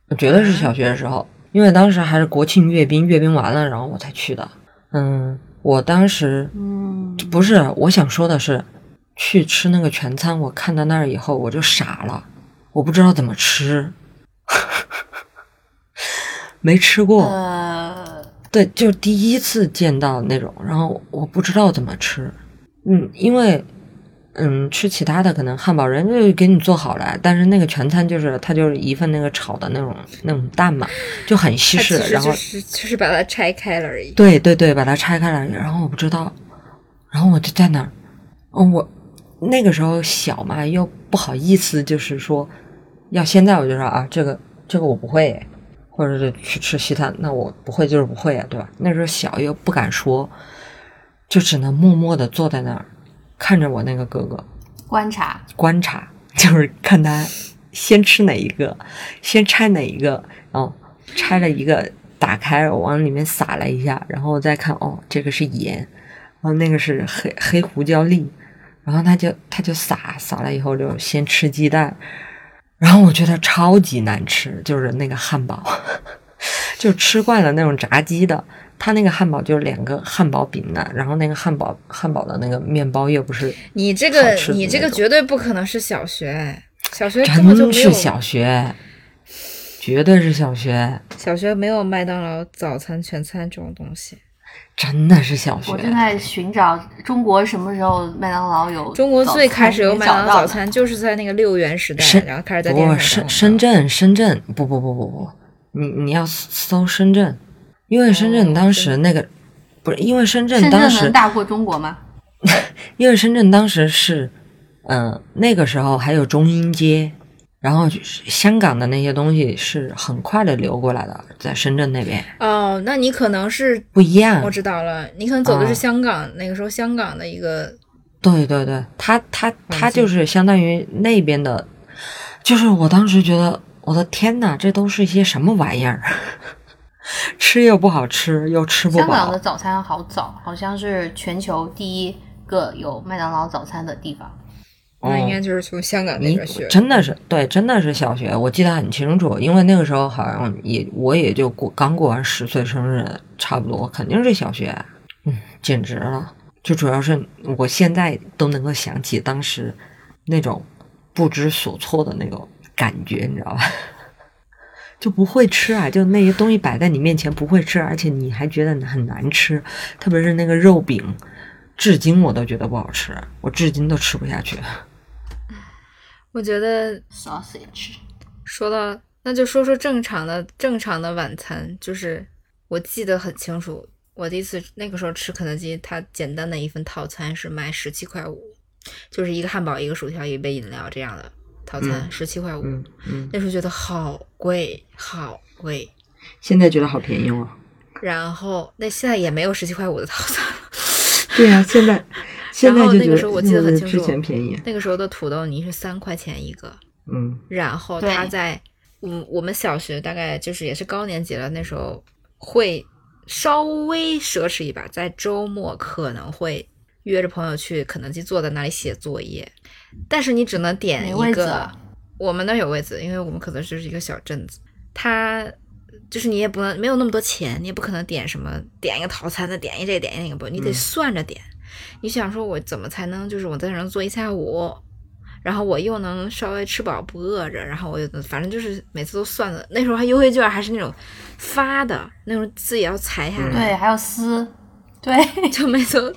我绝对是小学的时候，因为当时还是国庆阅兵，阅兵完了，然后我才去的。嗯，我当时嗯，不是，我想说的是，去吃那个全餐，我看到那儿以后我就傻了，我不知道怎么吃，没吃过，呃，对，就是第一次见到那种，然后我不知道怎么吃，嗯，因为。嗯，吃其他的可能汉堡人就给你做好了，但是那个全餐就是它就是一份那个炒的那种那种蛋嘛，就很西式，然后就是就是把它拆开了而已。对对对，把它拆开了，然后我不知道，然后我就在那儿，哦，我那个时候小嘛，又不好意思，就是说，要现在我就说啊，这个这个我不会，或者是去吃西餐，那我不会就是不会啊，对吧？那时候小又不敢说，就只能默默的坐在那儿，看着我那个哥哥观察，观察，[laughs] 就是看他先吃哪一个，先拆哪一个，然后拆了一个，打开往里面撒了一下，然后再看哦，这个是盐，然后那个是黑黑胡椒粒，然后他就他就撒撒了以后就先吃鸡蛋，然后我觉得超级难吃，就是那个汉堡，[laughs] 就吃惯了那种炸鸡的。他那个汉堡就是两个汉堡饼的，然后那个汉堡汉堡的那个面包又不是你这个你这个绝对不可能是小学，小学根本就真没有是小学，绝对是小学，小学没有麦当劳早餐全餐这种东西。真的是小学。我。正在寻找中国什么时候麦当劳有中国最开始有有麦当劳早餐，就是在那个六元时代，然后开始在电不，视上深深圳，深圳，不不不不不，你你要搜深圳，因为深圳哦当时那个、不是，因为深圳当时能大过中国吗？[laughs] 因为深圳当时是，嗯、那个时候还有中英街，然后就是香港的那些东西是很快的流过来的，在深圳那边哦，那你可能是不一样我。知道了，你可能走的是哦香港、那个时候香港的一个对对对，他他他就是相当于那边的，就是我当时觉得，我的天呐，这都是一些什么玩意儿？[laughs] 吃又不好吃，又吃不饱香港的。早餐好早，好像是全球第一个有麦当劳早餐的地方。那应该哦就是从香港那你边学的。真的是对，真的是小学，我记得很清楚，因为那个时候好像也我也就过刚过完十岁生日，差不多肯定是小学，嗯，简直了。就主要是我现在都能够想起当时那种不知所措的那种感觉，你知道吧？[laughs] 就不会吃啊，就那些东西摆在你面前不会吃，而且你还觉得很难吃，特别是那个肉饼，至今我都觉得不好吃，我至今都吃不下去。我觉得 sausage，说到，那就说说正常的正常的晚餐，就是我记得很清楚，我第一次那个时候吃肯德基，它简单的一份套餐是卖十七块五，就是一个汉堡、一个薯条、一杯饮料这样的套餐，嗯十七块五。嗯嗯，那时候觉得好贵，好贵。现在觉得好便宜哦。然后那现在也没有十七块五的套餐了。对呀、现在现在然后就觉得那个时候我记得很清楚之前便宜。那个时候的土豆泥是三块钱一个，嗯然后对他在嗯，我们小学大概就是也是高年级了，那时候会稍微奢侈一把，在周末可能会约着朋友去肯德基坐在那里写作业，但是你只能点一个。我们那有位子，因为我们可能就是一个小镇子，它就是你也不能没有那么多钱，你也不可能点什么点一个套餐的，点一这个点一那个不，你得嗯算着点。你想说我怎么才能就是我在那儿坐一下午，然后我又能稍微吃饱不饿着，然后我又反正就是每次都算的，那时候还优惠券还是那种发的那种自己要裁下来，对，还要撕，对，[laughs] 就每次都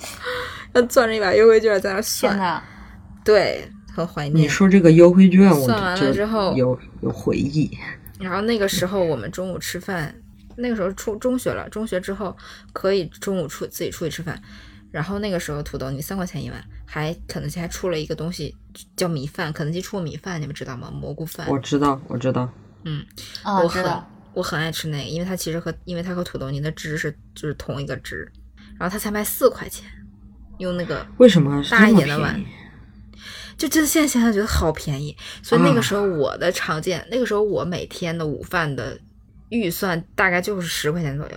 [laughs] 要攥着一把优惠券在那算，呐，对，很怀念。你说这个优惠券，我算完了之后有有回忆。然后那个时候我们中午吃饭，那个时候初中学了，中学之后可以中午出自己出去吃饭。然后那个时候土豆泥三块钱一碗，还肯德基还出了一个东西叫米饭，肯德基出过米饭，你们知道吗？蘑菇饭。我知道，我知道。嗯，哦，我很我很爱吃那个，因为它其实和因为它和土豆泥的汁是就是同一个汁，然后它才卖四块钱，用那个为什么大一点的碗？就真的现在想想觉得好便宜，所以那个啊时候我的常见，那个时候我每天的午饭的预算大概就是十块钱左右，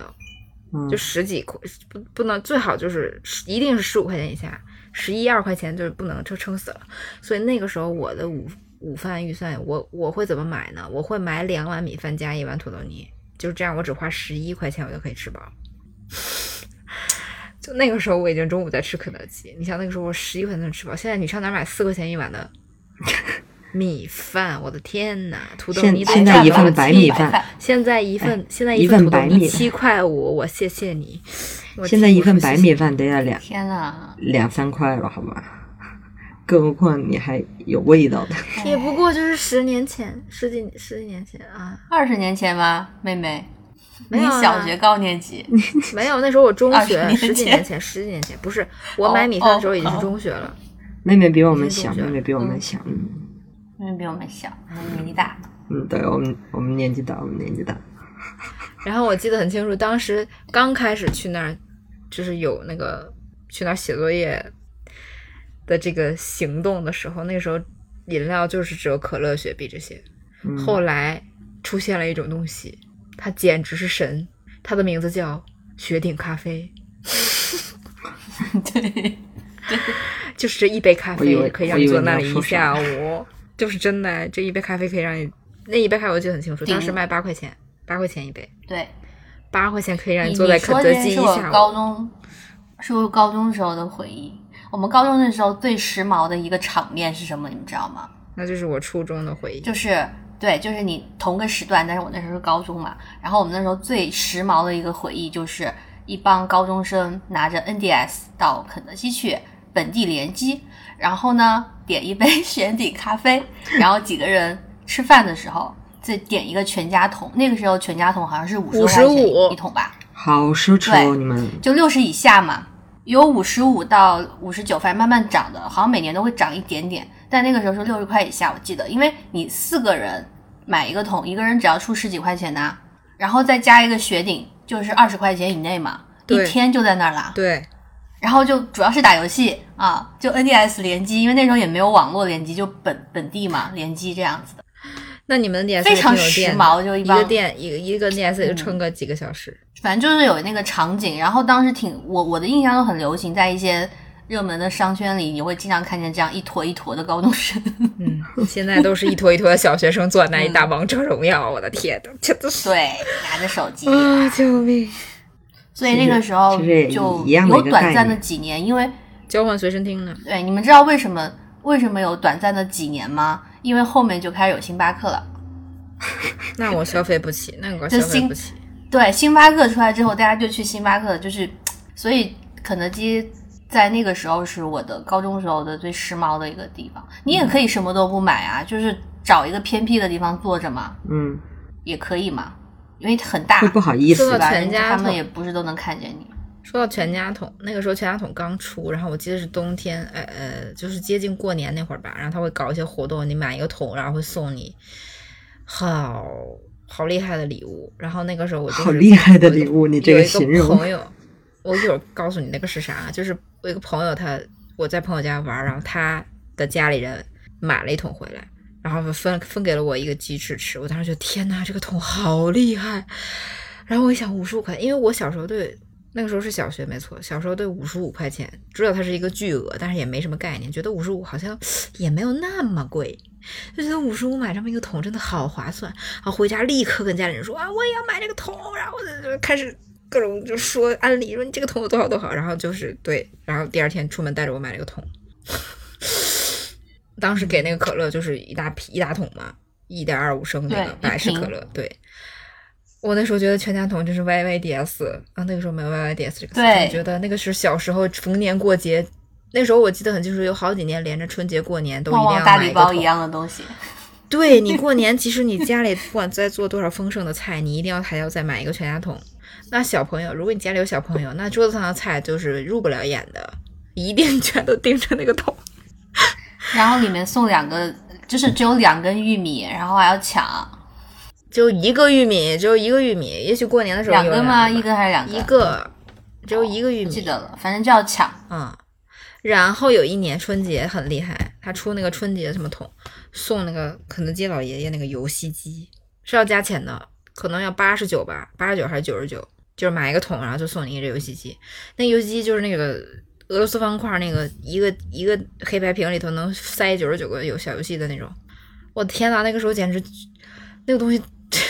就十几块，不不能最好就是一定是十五块钱以下，十一二块钱就是不能，就撑死了。所以那个时候我的午午饭预算，我我会怎么买呢？我会买两碗米饭加一碗土豆泥，就是这样，我只花十一块钱我就可以吃饱。[laughs] 就那个时候我已经中午在吃肯德基，你想那个时候我十一块钱能吃饱，现在你上哪买四块钱一碗的米饭？我的天呐，土豆现泥得现在一份白米饭现在一份、现在一份土豆份白米泥七块五，我谢谢你。我现在一份白米饭得要两天呐，两三块了，好吗？更何况你还有味道的。也不过就是十年前，十几十几年前啊，二十年前吗，妹妹？你没有啊小学高年级，[laughs] 没有，那时候我中学，十几年前，十几年前，不是我买米饭的时候已经是中学了。妹妹比我们小，妹妹比我们嗯小。嗯妹妹比我们小，我们年纪大。嗯，对我们我们年纪大，我们年纪大。[laughs] 然后我记得很清楚，当时刚开始去那儿，就是有那个去那儿写作业的这个行动的时候，那个时候饮料就是只有可乐、雪碧这些。嗯后来出现了一种东西，它简直是神，它的名字叫雪顶咖啡，[laughs] 对，[laughs] 就是这一杯咖啡可以让你坐那里一下午，就是真的，这一杯咖啡可以让你，那一杯咖啡我记得很清楚，当时卖八块钱，八块钱一杯，对，八块钱可以让你坐在肯德基一这是我下。高中，是我高中时候的回忆。我们高中的时候最时髦的一个场面是什么？你们知道吗？那就是我初中的回忆。就是对，就是你同个时段，但是我那时候是高中嘛。然后我们那时候最时髦的一个回忆就是一帮高中生拿着 NDS 到肯德基去本地联机，然后呢点一杯 [laughs] 雪顶咖啡，然后几个人吃饭的时候再点一个全家桶。那个时候全家桶好像是五十块钱一桶吧，好奢侈哦，你们。就六十以下嘛，有五十五到五十九，反正慢慢涨的，好像每年都会涨一点点。但那个时候是六十块以下，我记得，因为你四个人买一个桶，一个人只要出十几块钱呐、然后再加一个雪顶，就是二十块钱以内嘛，一天就在那儿啦。对，然后就主要是打游戏啊，就 NDS 联机，因为那时候也没有网络联机，就本本地嘛联机这样子的，那你们的 DS 非常有时髦，就一个电一个一个 NDS 就撑个几个小时。反正就是有那个场景，然后当时挺我我的印象都很流行，在一些热门的商圈里，你会经常看见这样一坨一坨的高中生。嗯，现在都是一坨一坨的小学生坐在那里打王者荣耀，我的天呐，真的是 [laughs] 对，拿着手机，啊，救命！所以那个时候就有短暂的几年，因为交换随身听呢？对你们知道为什么为什么有短暂的几年吗？因为后面就开始有星巴克了。[laughs] 那我消费不起，那我就新消费不起。对，星巴克出来之后，大家就去星巴克，就是，所以肯德基在那个时候是我的高中时候的最时髦的一个地方。你也可以什么都不买啊，就是找一个偏僻的地方坐着嘛，嗯，也可以嘛，因为很大，会不好意思说到？全家他们桶也不是都能看见你。说到全家桶，那个时候全家桶刚出，然后我记得是冬天，呃呃，就是接近过年那会儿吧，然后他会搞一些活动，你买一个桶，然后会送你好好厉害的礼物。然后那个时候我就是好厉害的礼物，你这个形容朋友，我一会儿告诉你那个是啥，就是我一个朋友他我在朋友家玩，然后他的家里人买了一桶回来，然后分分给了我一个鸡翅吃，我当时觉得天呐，这个桶好厉害。然后我一想五十五块，因为我小时候对那个时候是小学没错，小时候对五十五块钱知道它是一个巨额，但是也没什么概念，觉得五十五好像也没有那么贵，就觉得五十五买这么一个桶真的好划算。然后回家立刻跟家里人说啊，我也要买这个桶，然后就就开始各种就说安利，说你这个桶有多好多好，然后就是对，然后第二天出门带着我买了个桶，当时给那个可乐就是一大批一大桶嘛，一点二五升那个百事可乐，对。我那时候觉得全家桶就是 YYDS 啊，那个时候没有 YYDS 这个词，对我觉得那个是小时候逢年过节，那时候我记得很清楚，有好几年连着春节过年都一定要旺大礼包一样的东西，对你过年，[laughs] 其实你家里不管再做多少丰盛的菜，你一定要还要再买一个全家桶。那小朋友，如果你家里有小朋友，那桌子上的菜就是入不了眼的，一定全都盯着那个桶。然后里面送两个，就是只有两根玉米，然后还要抢就一个玉米，只有一个玉米，也许过年的时候有两根吗？一根还是两根？一个，只有一个玉米。不记得了，反正就要抢。嗯，然后有一年春节很厉害，他出那个春节什么桶，送那个肯德基老爷爷那个游戏机是要加钱的，可能要八十九吧，八十九还是九十九，就是买一个桶，然后就送你一个游戏机。那游戏机就是那个俄罗斯方块那个一个一个黑白屏里头能塞九十九个有小游戏的那种。我的天呐，那个时候简直那个东西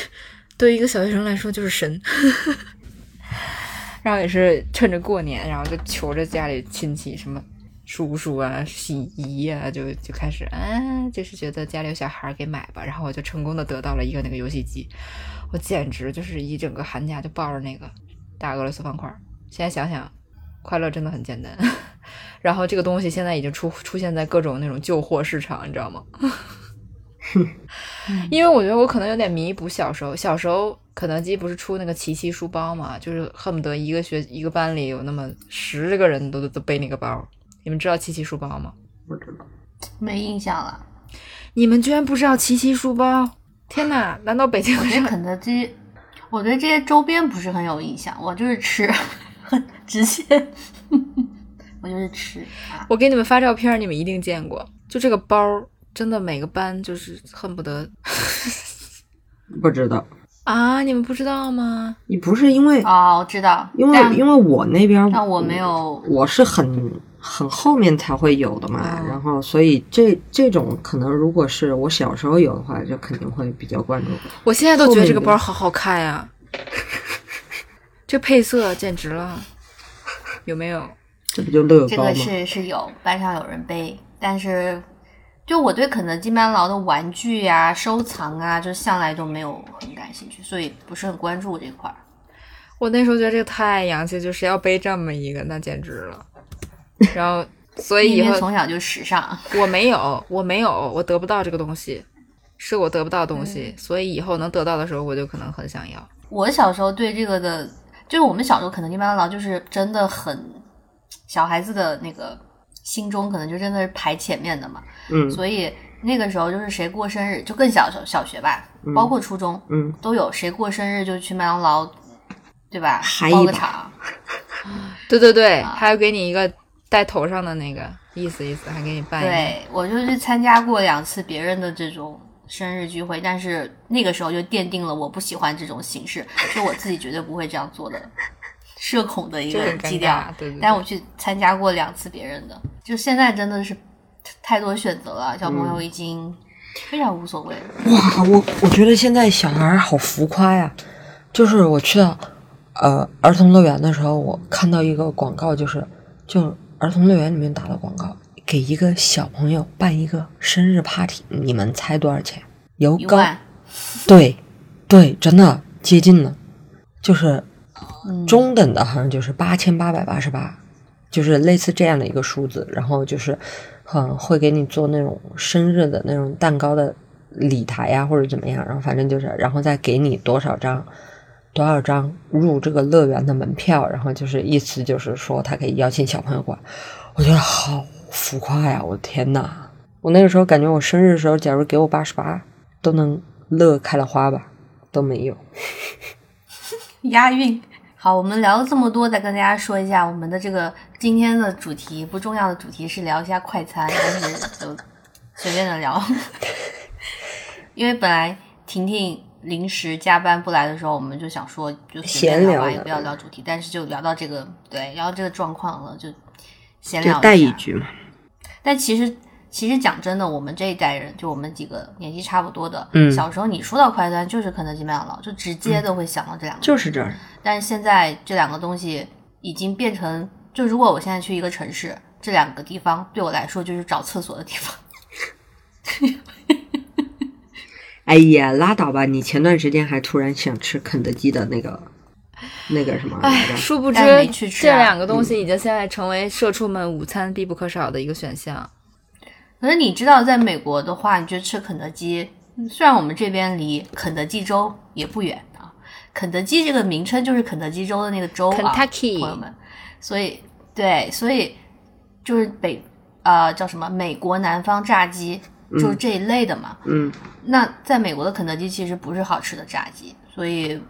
[laughs] 对于一个小学生来说就是神。[laughs] 然后也是趁着过年，然后就求着家里亲戚什么叔叔啊、洗姨啊，就就开始啊，就是觉得家里有小孩给买吧。然后我就成功的得到了一个那个游戏机，我简直就是一整个寒假就抱着那个大俄罗斯方块。现在想想，快乐真的很简单。然后这个东西现在已经出出现在各种那种旧货市场，你知道吗？[laughs] 因为我觉得我可能有点弥补小时候，小时候肯德基不是出那个奇奇书包嘛，就是恨不得一个学一个班里有那么十个人都都背那个包。你们知道奇奇书包吗？不知道。没印象了。你们居然不知道奇奇书包？天哪！难道北京我对人？肯德基，我对这些周边不是很有印象，我就是吃，很直接，我就是吃啊。我给你们发照片，你们一定见过。就这个包，真的每个班就是恨不得 [laughs] 不知道。啊！你们不知道吗？你不是因为哦，我知道，因为因为我那边但我没有我是很很后面才会有的嘛，哦然后所以这这种可能如果是我小时候有的话，就肯定会比较关注。我现在都觉得这个包好好看呀，[laughs] 这配色简直了，有没有？这不就乐吗这个？是是有班上有人背，但是就我对肯德基、麦当劳的玩具呀、收藏啊，就向来就没有很感兴趣，所以不是很关注这块儿。我那时候觉得这个太洋气，就是要背这么一个，那简直了。[laughs] 然后，所以以因为后从小就时尚，我没有，我没有，我得不到这个东西，是我得不到东西，所以以后能得到的时候，我就可能很想要。我小时候对这个的，就是我们小时候肯德基、麦当劳就是真的很小孩子的那个心中可能就真的是排前面的嘛。嗯所以那个时候就是谁过生日，就更小小小学吧，包括初中嗯，都有，谁过生日就去麦当劳，对吧？包个场，[laughs] 对对对，啊还要给你一个戴头上的那个，意思意思，还给你办一个。对我就去参加过两次别人的这种生日聚会，但是那个时候就奠定了我不喜欢这种形式，就我自己绝对不会这样做的，社恐的一个基调。对对对但我去参加过两次别人的，就现在真的是太多选择了，小朋友已经非常无所谓了。哇，我我觉得现在小孩好浮夸呀！就是我去到呃儿童乐园的时候，我看到一个广告，就是就儿童乐园里面打的广告，给一个小朋友办一个生日 party，你们猜多少钱？由高一万，对对，真的接近了，就是嗯，中等的，好像就是八千八百八十八，就是类似这样的一个数字。然后就是，嗯，会给你做那种生日的那种蛋糕的礼台呀、或者怎么样。然后反正就是，然后再给你多少张，多少张入这个乐园的门票。然后就是意思就是说，他可以邀请小朋友过来。我觉得好浮夸呀！我的天呐，我那个时候感觉我生日的时候，假如给我八十八，都能乐开了花吧，都没有。[laughs] 押韵。好，我们聊了这么多，再跟大家说一下我们的这个今天的主题，不重要的主题是聊一下快餐，但是就随便的聊。[laughs] 因为本来婷婷临时加班不来的时候，我们就想说就闲聊吧，也不要聊主题，但是就聊到这个对，聊到这个状况了，就闲就聊下。带一句嘛。但其实，其实讲真的，我们这一代人，就我们几个年纪差不多的，嗯小时候你说到快餐就是肯德基、麦当劳，就直接都会想到这两个。就是这儿，但是现在这两个东西已经变成，就如果我现在去一个城市，这两个地方对我来说就是找厕所的地方。[laughs] 哎呀，拉倒吧！你前段时间还突然想吃肯德基的那个那个什么来哎，着？殊不知这两个东西已经现在成为社畜们午餐必不可少的一个选项。可是你知道，在美国的话，你就吃肯德基，嗯虽然我们这边离肯德基州也不远啊，肯德基这个名称就是肯德基州的那个州啊 Kentucky 朋友们，所以对，所以就是北呃叫什么美国南方炸鸡，就是这一类的嘛。嗯，那在美国的肯德基其实不是好吃的炸鸡，所以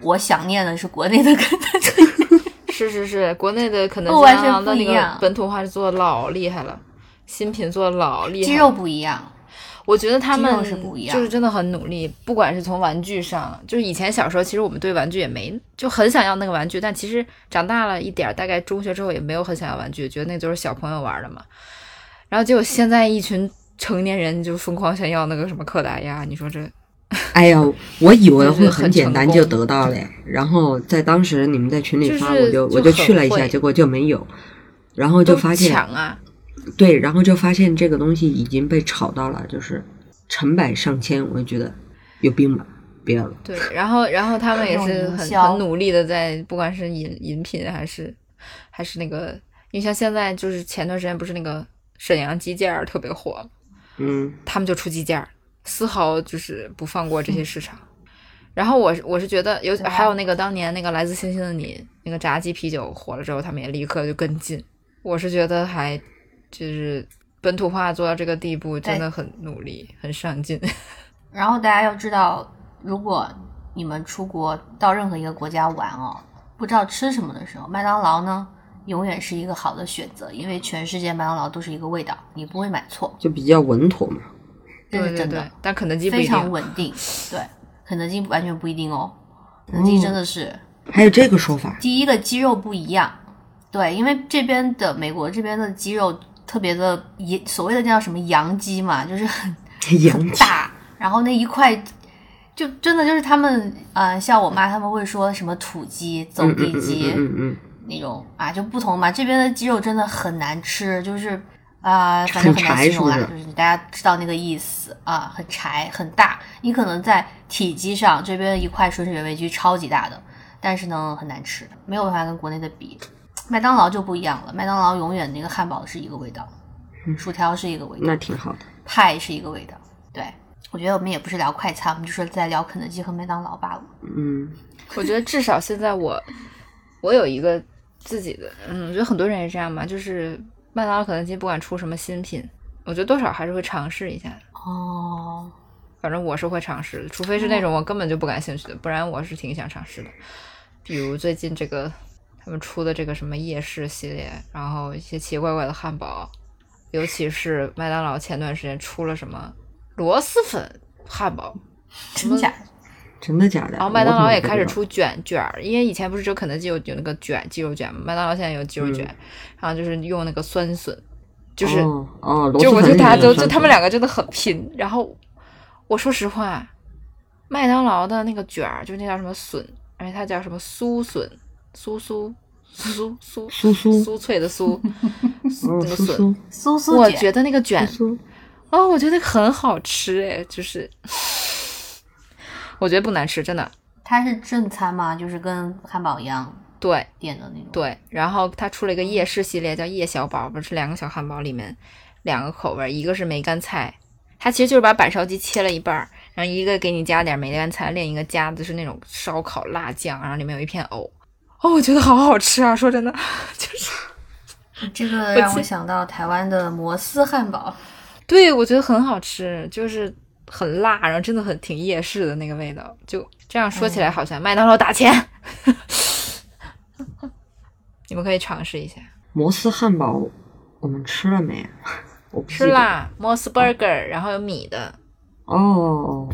我想念的是国内的肯德基。是是是，国内的肯德基、不完全麦当劳的那不一样个本土化是做的老厉害了，新品做的老厉害了。鸡肉不一样，我觉得他们就是真的很努力，不管是从玩具上，就是以前小时候，其实我们对玩具也没就很想要那个玩具，但其实长大了一点儿，大概中学之后也没有很想要玩具，觉得那就是小朋友玩的嘛。然后结果现在一群成年人就疯狂想要那个什么柯达鸭，你说这 [laughs] 哎呀，我以为会很很简单就得到嘞，然后在当时你们在群里发，就是我就就我就去了一下，结果就没有，然后就发现抢啊，对，然后就发现这个东西已经被炒到了，就是成百上千，我就觉得有病吧，不要了。对，然后然后他们也是很很努力的在，不管是饮饮品还是还是那个，因为像现在就是前段时间不是那个沈阳鸡架儿特别火，嗯，他们就出鸡架儿，丝毫就是不放过这些市场。然后我我是觉得有还有那个当年那个来自星星的你那个炸鸡啤酒火了之后，他们也立刻就跟进。我是觉得还就是本土化做到这个地步，真的很努力，很上进。[laughs] 然后大家要知道，如果你们出国到任何一个国家玩哦，不知道吃什么的时候，麦当劳呢永远是一个好的选择，因为全世界麦当劳都是一个味道，你不会买错，就比较稳妥嘛。这是真的，对对对，但肯德基非。常稳定。[laughs] 对，肯德基完全不一定哦，肯德基真的是、还有这个说法，第一个鸡肉不一样，对，因为这边的美国这边的鸡肉特别的也所谓的叫什么洋鸡嘛，就是很 [laughs] 洋气，大，然后那一块就真的就是他们呃，像我妈他们会说什么土鸡、走地鸡、嗯嗯嗯那种啊，就不同嘛。这边的鸡肉真的很难吃，就是啊、反正很很难形容啦，是是就是大家知道那个意思啊，很柴很大。你可能在体积上这边一块吮水尾鸡超级大的，但是呢很难吃，没有办法跟国内的比。麦当劳就不一样了，麦当劳永远那个汉堡是一个味道，薯条是一个味道，那挺好的。派是一个味道。对，我觉得我们也不是聊快餐，我们就是在聊肯德基和麦当劳罢了。嗯，[laughs] 我觉得至少现在我我有一个自己的，嗯，我觉得很多人也这样嘛，就是麦当劳、肯德基不管出什么新品，我觉得多少还是会尝试一下的。哦，反正我是会尝试的，除非是那种我根本就不感兴趣的，不然我是挺想尝试的。比如最近这个他们出的这个什么夜市系列，然后一些奇奇怪怪的汉堡，尤其是麦当劳前段时间出了什么螺蛳粉汉堡，真假的？真的假的？然后麦当劳也开始出卷卷儿，因为以前不是只有肯德基有有那个卷鸡肉卷嘛，麦当劳现在有鸡肉卷，嗯然后就是用那个酸笋，就是、哦哦，就我觉得蛳粉里大家都就他们两个真的很拼。然后我说实话，麦当劳的那个卷儿就是那叫什么笋，而且它叫什么酥笋，酥酥酥酥酥酥酥脆的酥，[laughs] 哦那个笋。酥酥酥酥，我觉得那个卷哦，我觉得很好吃哎，就是我觉得不难吃，真的。它是正餐吗？就是跟汉堡一样对点的那种。对，然后它出了一个夜市系列，叫夜小堡，不是两个小汉堡里面两个口味，一个是梅干菜，它其实就是把板烧鸡切了一半儿，然后一个给你加点梅干菜，另一个加的是那种烧烤辣酱，然后里面有一片藕。哦，我觉得好好吃啊！说真的，[laughs] 就是 [laughs] 这个让我想到台湾的摩斯汉堡。对我觉得很好吃，就是很辣，然后真的很挺夜市的那个味道。就这样说起来，好像麦当劳打钱，[laughs] 你们可以尝试一下。摩斯汉堡我们吃了没？[laughs] 我不记得吃啦，摩斯 burger，然后有米的。哦，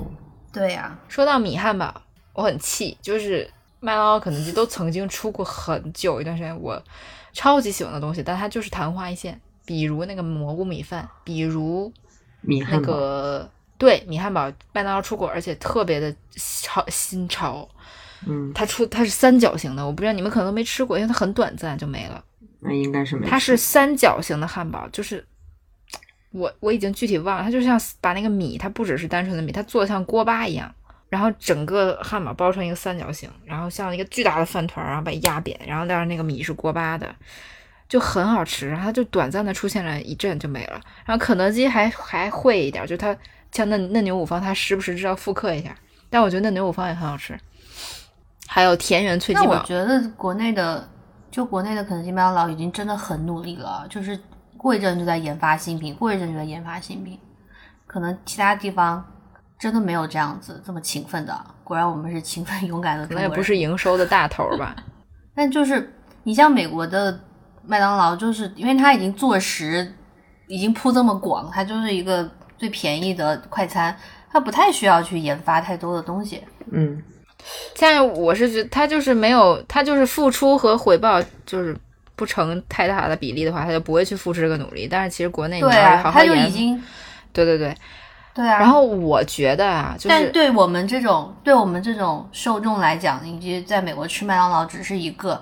对呀、说到米汉堡，我很气，就是麦当劳、肯德基都曾经出过很久一段时间我超级喜欢的东西，但它就是昙花一现。比如那个蘑菇米饭，比如那米汉堡，个对米汉堡，麦当劳出过，而且特别的潮新潮。嗯，它出它是三角形的，我不知道你们可能都没吃过，因为它很短暂就没了。那应该是。它是三角形的汉堡，就是我我已经具体忘了，它就像把那个米，它不只是单纯的米，它做的像锅巴一样，然后整个汉堡包成一个三角形，然后像一个巨大的饭团儿，然后把它压扁，然后但是那个米是锅巴的，就很好吃。然后它就短暂的出现了一阵就没了。然后肯德基还还会一点，就它像嫩嫩牛五方，它时不时知道复刻一下，但我觉得嫩牛五方也很好吃。还有田园脆鸡那我，觉得国内的，就国内的肯德基、麦当劳已经真的很努力了，就是过一阵就在研发新品，过一阵就在研发新品。可能其他地方真的没有这样子这么勤奋的。果然我们是勤奋 [laughs] 勇敢的可能也。不是营收的大头儿吧。[laughs] 但就是你像美国的麦当劳，就是因为它已经坐实，已经铺这么广，它就是一个最便宜的快餐，它不太需要去研发太多的东西。嗯，现在我是觉得他就是没有，他就是付出和回报就是不成太大的比例的话，他就不会去付出这个努力。但是其实国内你对要是啊，它就已经对对对。对啊。然后我觉得啊，就但是对我们这种对我们这种受众来讲，以及在美国吃麦当劳只是一个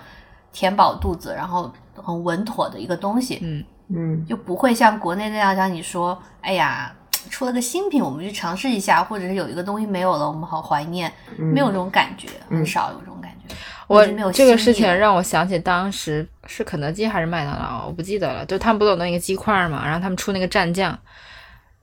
填饱肚子，然后很稳妥的一个东西，嗯，嗯，就不会像国内那样像你说，哎呀，出了个新品，我们去尝试一下，或者是有一个东西没有了，我们好怀念，没有这种感觉，很少有这种感觉。我这个事情让我想起当时是肯德基还是麦当劳，我不记得了。就他们不都有那个鸡块嘛，然后他们出那个蘸酱，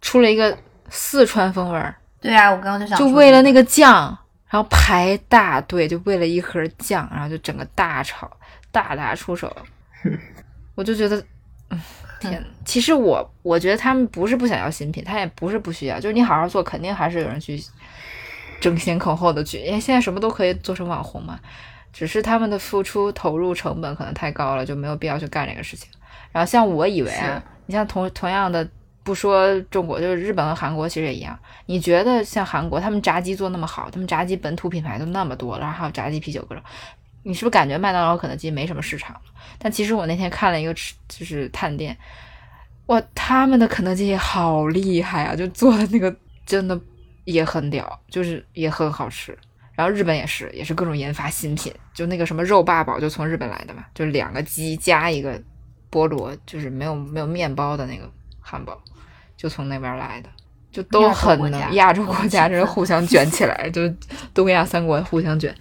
出了一个四川风味儿，对啊，我刚刚就想就为了那个酱，然后排大队，就为了一盒酱，然后就整个大炒，大打出手。[laughs] 我就觉得，嗯，天呐，其实我我觉得他们不是不想要新品，他也不是不需要，就是你好好做，肯定还是有人去争先恐后的去，因为现在什么都可以做成网红嘛。只是他们的付出投入成本可能太高了，就没有必要去干这个事情。然后像我以为啊，你像同同样的，不说中国，就是日本和韩国其实也一样。你觉得像韩国，他们炸鸡做那么好，他们炸鸡本土品牌都那么多，然后还有炸鸡啤酒各种，你是不是感觉麦当劳、肯德基没什么市场了？但其实我那天看了一个吃，就是探店，哇，他们的肯德基也好厉害啊，就做的那个真的也很屌，就是也很好吃。然后日本也是，也是各种研发新品，就那个什么肉霸堡就从日本来的嘛，就是两个鸡加一个菠萝，就是没有没有面包的那个汉堡，就从那边来的，就都很能亚洲国家勤 [laughs] 奋真是互相卷起来，就是东亚三国互相卷。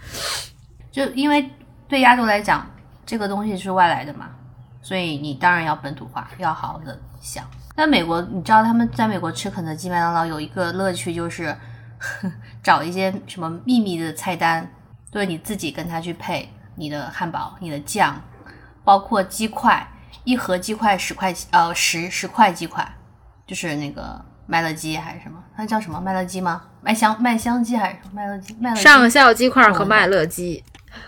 就因为对亚洲来讲，这个东西是外来的嘛，所以你当然要本土化，要好好的想。那美国，你知道他们在美国吃肯德基、麦当劳有一个乐趣，就是 [laughs] 找一些什么秘密的菜单，就是你自己跟他去配你的汉堡、你的酱，包括鸡块，一盒鸡块十块，呃，十十块鸡块，就是那个麦乐鸡还是什么？那叫什么麦乐鸡吗？麦香麦香鸡还是什么麦乐鸡？麦乐鸡上校鸡块和麦乐鸡，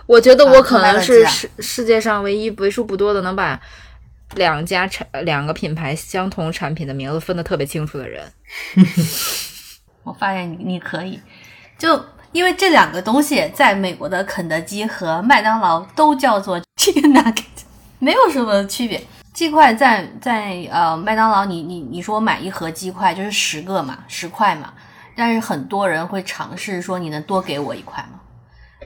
我觉得我可能是世世界上唯一为数不多的能把两家产两个品牌相同产品的名字分得特别清楚的人。[laughs] 我发现你你可以，就因为这两个东西在美国的肯德基和麦当劳都叫做 chicken nugget，[laughs] 没有什么区别。鸡块在在呃麦当劳，你你你说买一盒鸡块就是十个嘛，十块嘛，但是很多人会尝试说你能多给我一块吗？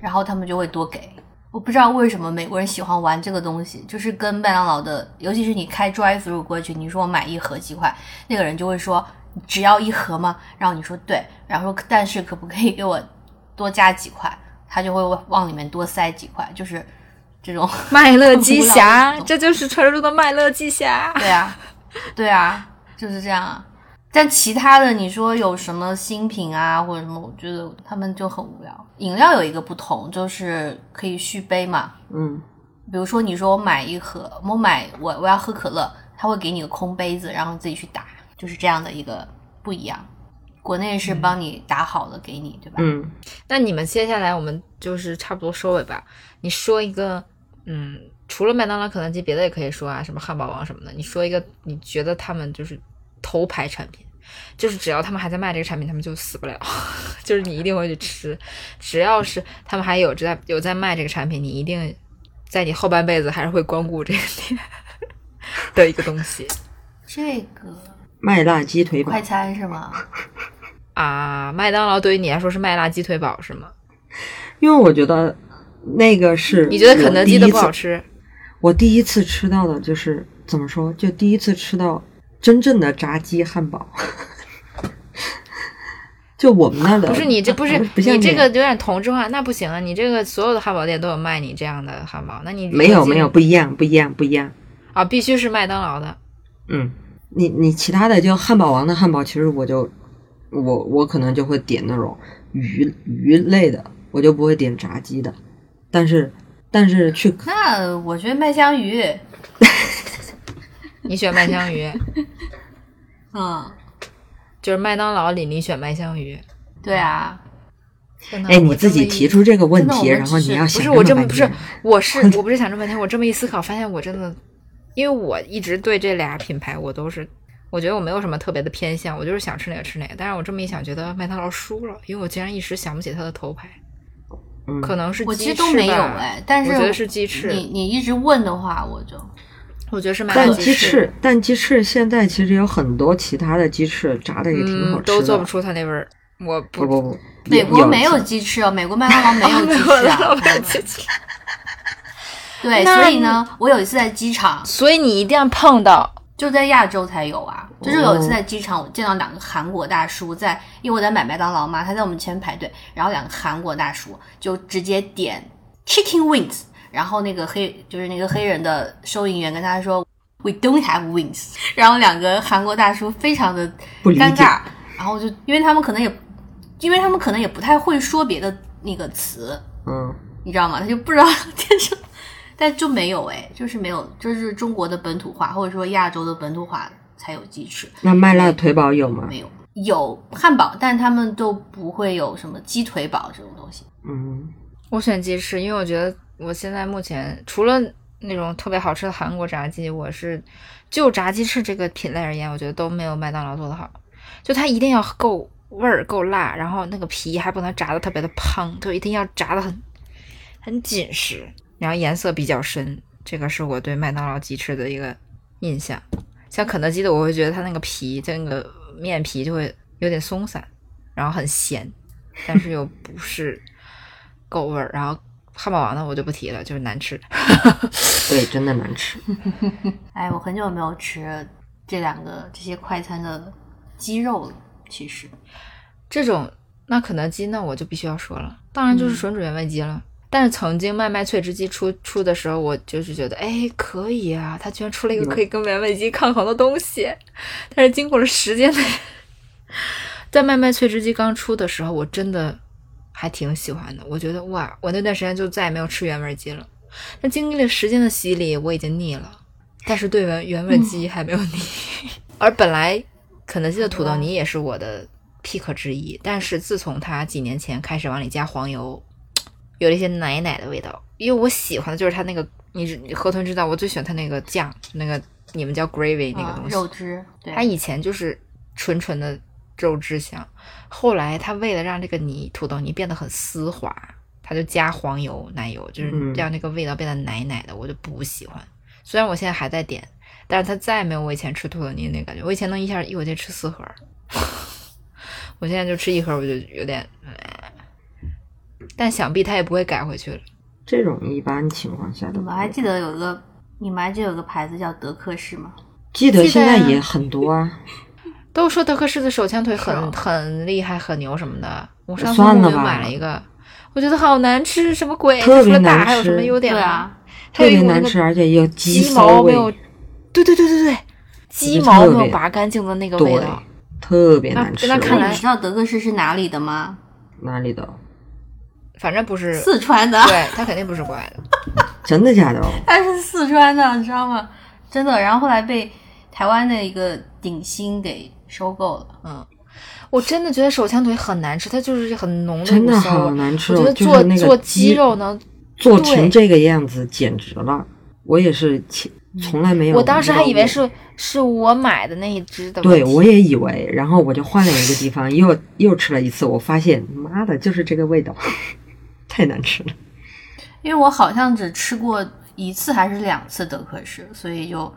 然后他们就会多给。我不知道为什么美国人喜欢玩这个东西，就是跟麦当劳的，尤其是你开 drive through 过去，你说我买一盒鸡块，那个人就会说只要一盒吗？然后你说对，然后说但是可不可以给我多加几块？他就会往里面多塞几块，就是这种 [laughs] 麦乐鸡侠，这就是传说中的麦乐鸡侠。对啊，[laughs] 对啊，就是这样啊。但其他的你说有什么新品啊或者什么，我觉得他们就很无聊。饮料有一个不同，就是可以续杯嘛。嗯，比如说你说我买一盒，我买我我要喝可乐，他会给你个空杯子，然后自己去打，就是这样的一个不一样。国内是帮你打好了给你，对吧？嗯，那你们接下来我们就是差不多收尾吧。你说一个，嗯，除了麦当劳、肯德基，别的也可以说啊，什么汉堡王什么的。你说一个，你觉得他们就是头牌产品，就是只要他们还在卖这个产品，他们就死不了，[laughs] 就是你一定会去吃。只要是他们还有在有在卖这个产品，你一定在你后半辈子还是会光顾这个店的一个东西。[laughs] 这个麦辣鸡腿堡快，餐是吗？啊，麦当劳对于你来说是麦辣鸡腿堡是吗？[laughs] 因为我觉得那个是你觉得肯德基的不好吃？我第一次吃到的就是怎么说，就第一次吃到真正的炸鸡汉堡。就我们那的不是你这不是你这个有点同质化，那不行啊！你这个所有的汉堡店都有卖你这样的汉堡，那你没有没有不一样不一样不一样。啊，必须是麦当劳的。嗯，你你其他的就汉堡王的汉堡，其实我就我我可能就会点那种鱼鱼类的，我就不会点炸鸡的。但是但是去那我觉得麦香鱼，[laughs] 你选麦香鱼，[laughs] 嗯，就是麦当劳里你选麦香鱼。对啊，哎，你自己提出这个问题，然后你要不是我这么不是我是 [laughs] 我不是想这么半天，我这么一思考，发现我真的，因为我一直对这俩品牌我都是，我觉得我没有什么特别的偏向，我就是想吃哪个吃哪个。但是我这么一想，觉得麦当劳输了，因为我竟然一时想不起它的头牌，嗯可能是我鸡翅其实都没有吧哎，但是我觉得是鸡翅，你你一直问的话，我就我觉得是麦但鸡翅，但鸡翅现在其实有很多其他的鸡翅炸的也挺好嗯，吃的。都做不出它那味儿。我不不不，美国没有鸡翅哦，美国麦当劳没有 [laughs] 鸡翅啊。[laughs] 没有鸡翅。对，所以呢，我有一次在机场，所以你一定要碰到，就在亚洲才有啊。就是有一次在机场，我见到两个韩国大叔在，因为我在买麦当劳嘛，他在我们前面排队，然后两个韩国大叔就直接点 chicken wings，然后那个黑就是那个黑人的收银员跟他说 we don't have wings，然后两个韩国大叔非常的尴尬，然后就因为他们可能也，因为他们可能也不太会说别的那个词，嗯，你知道吗？他就不知道天生，但就没有哎，就是没有，就是中国的本土化或者说亚洲的本土化才有鸡翅，那麦辣腿堡有吗？没有有汉堡，但他们都不会有什么鸡腿堡这种东西。嗯，我选鸡翅，因为我觉得我现在目前除了那种特别好吃的韩国炸鸡，我是就炸鸡翅这个品类而言，我觉得都没有麦当劳做的好。就它一定要够味儿、够辣，然后那个皮还不能炸的特别的胖，就一定要炸的很很紧实，然后颜色比较深。这个是我对麦当劳鸡翅的一个印象。像肯德基的，我会觉得它那个皮，它那个面皮就会有点松散，然后很咸，但是又不是够味儿。然后汉堡王的，我就不提了，就是难吃。[laughs] 对，真的难吃。[laughs] 哎，我很久没有吃这两个这些快餐的鸡肉了。其实，这种那肯德基，那我就必须要说了，当然就是吮指原味鸡了。但是曾经麦麦脆汁鸡出出的时候，我就是觉得，哎，可以啊，它居然出了一个可以跟原味鸡抗衡的东西。但是经过了时间的，[laughs] 在麦麦脆汁鸡刚出的时候，我真的还挺喜欢的。我觉得哇，我那段时间就再也没有吃原味鸡了。但经历了时间的洗礼，我已经腻了。但是对原原味鸡还没有腻。[laughs] 而本来肯德基的土豆泥也是我的 pick 之一，但是自从它几年前开始往里加黄油，有了一些奶奶的味道。因为我喜欢的就是它那个，你你河豚知道，我最喜欢它那个酱，那个你们叫 gravy 那个嗯东西。肉汁，对它以前就是纯纯的肉汁香，后来他为了让这个泥土豆泥变得很丝滑，他就加黄油、奶油，就是嗯让那个味道变得奶奶的，我就不喜欢。虽然我现在还在点，但是它再也没有我以前吃土豆泥那感觉。我以前能一下一口气吃四盒，[laughs] 我现在就吃一盒我就有点，呃但想必他也不会改回去了。这种一般情况下都不会你们还记得有个，你们还记得有个牌子叫德克士吗？记得现在也很多啊。都说德克士的手枪腿很啊很厉害、很牛什么的。我上次我就买了一个，我觉得好难吃，什么鬼？特别除了大还有什么优点？对啊，特别还有一个难吃，而且有鸡毛没有，对对对对对，鸡毛没有拔干净的那个味道。，特别那难吃。那看来你知道德克士是哪里的吗？哪里的？反正不是，四川的，对，它肯定不是国外的。[laughs] 真的假的哦？它是四川的，你知道吗？真的，然后后来被台湾的一个顶新给收购了。嗯，我真的觉得手枪腿很难吃，它就是很浓的真的。好难吃哦！我觉得就是做那个做鸡肉能，做成这个样子，简直了！我也是前从来没有。我当时还以为。是是我买的那一只的。对，我也以为，然后我就换了一个地方，又又吃了一次，我发现，妈的，就是这个味道，太难吃了。因为我好像只吃过一次还是两次德克士，所以就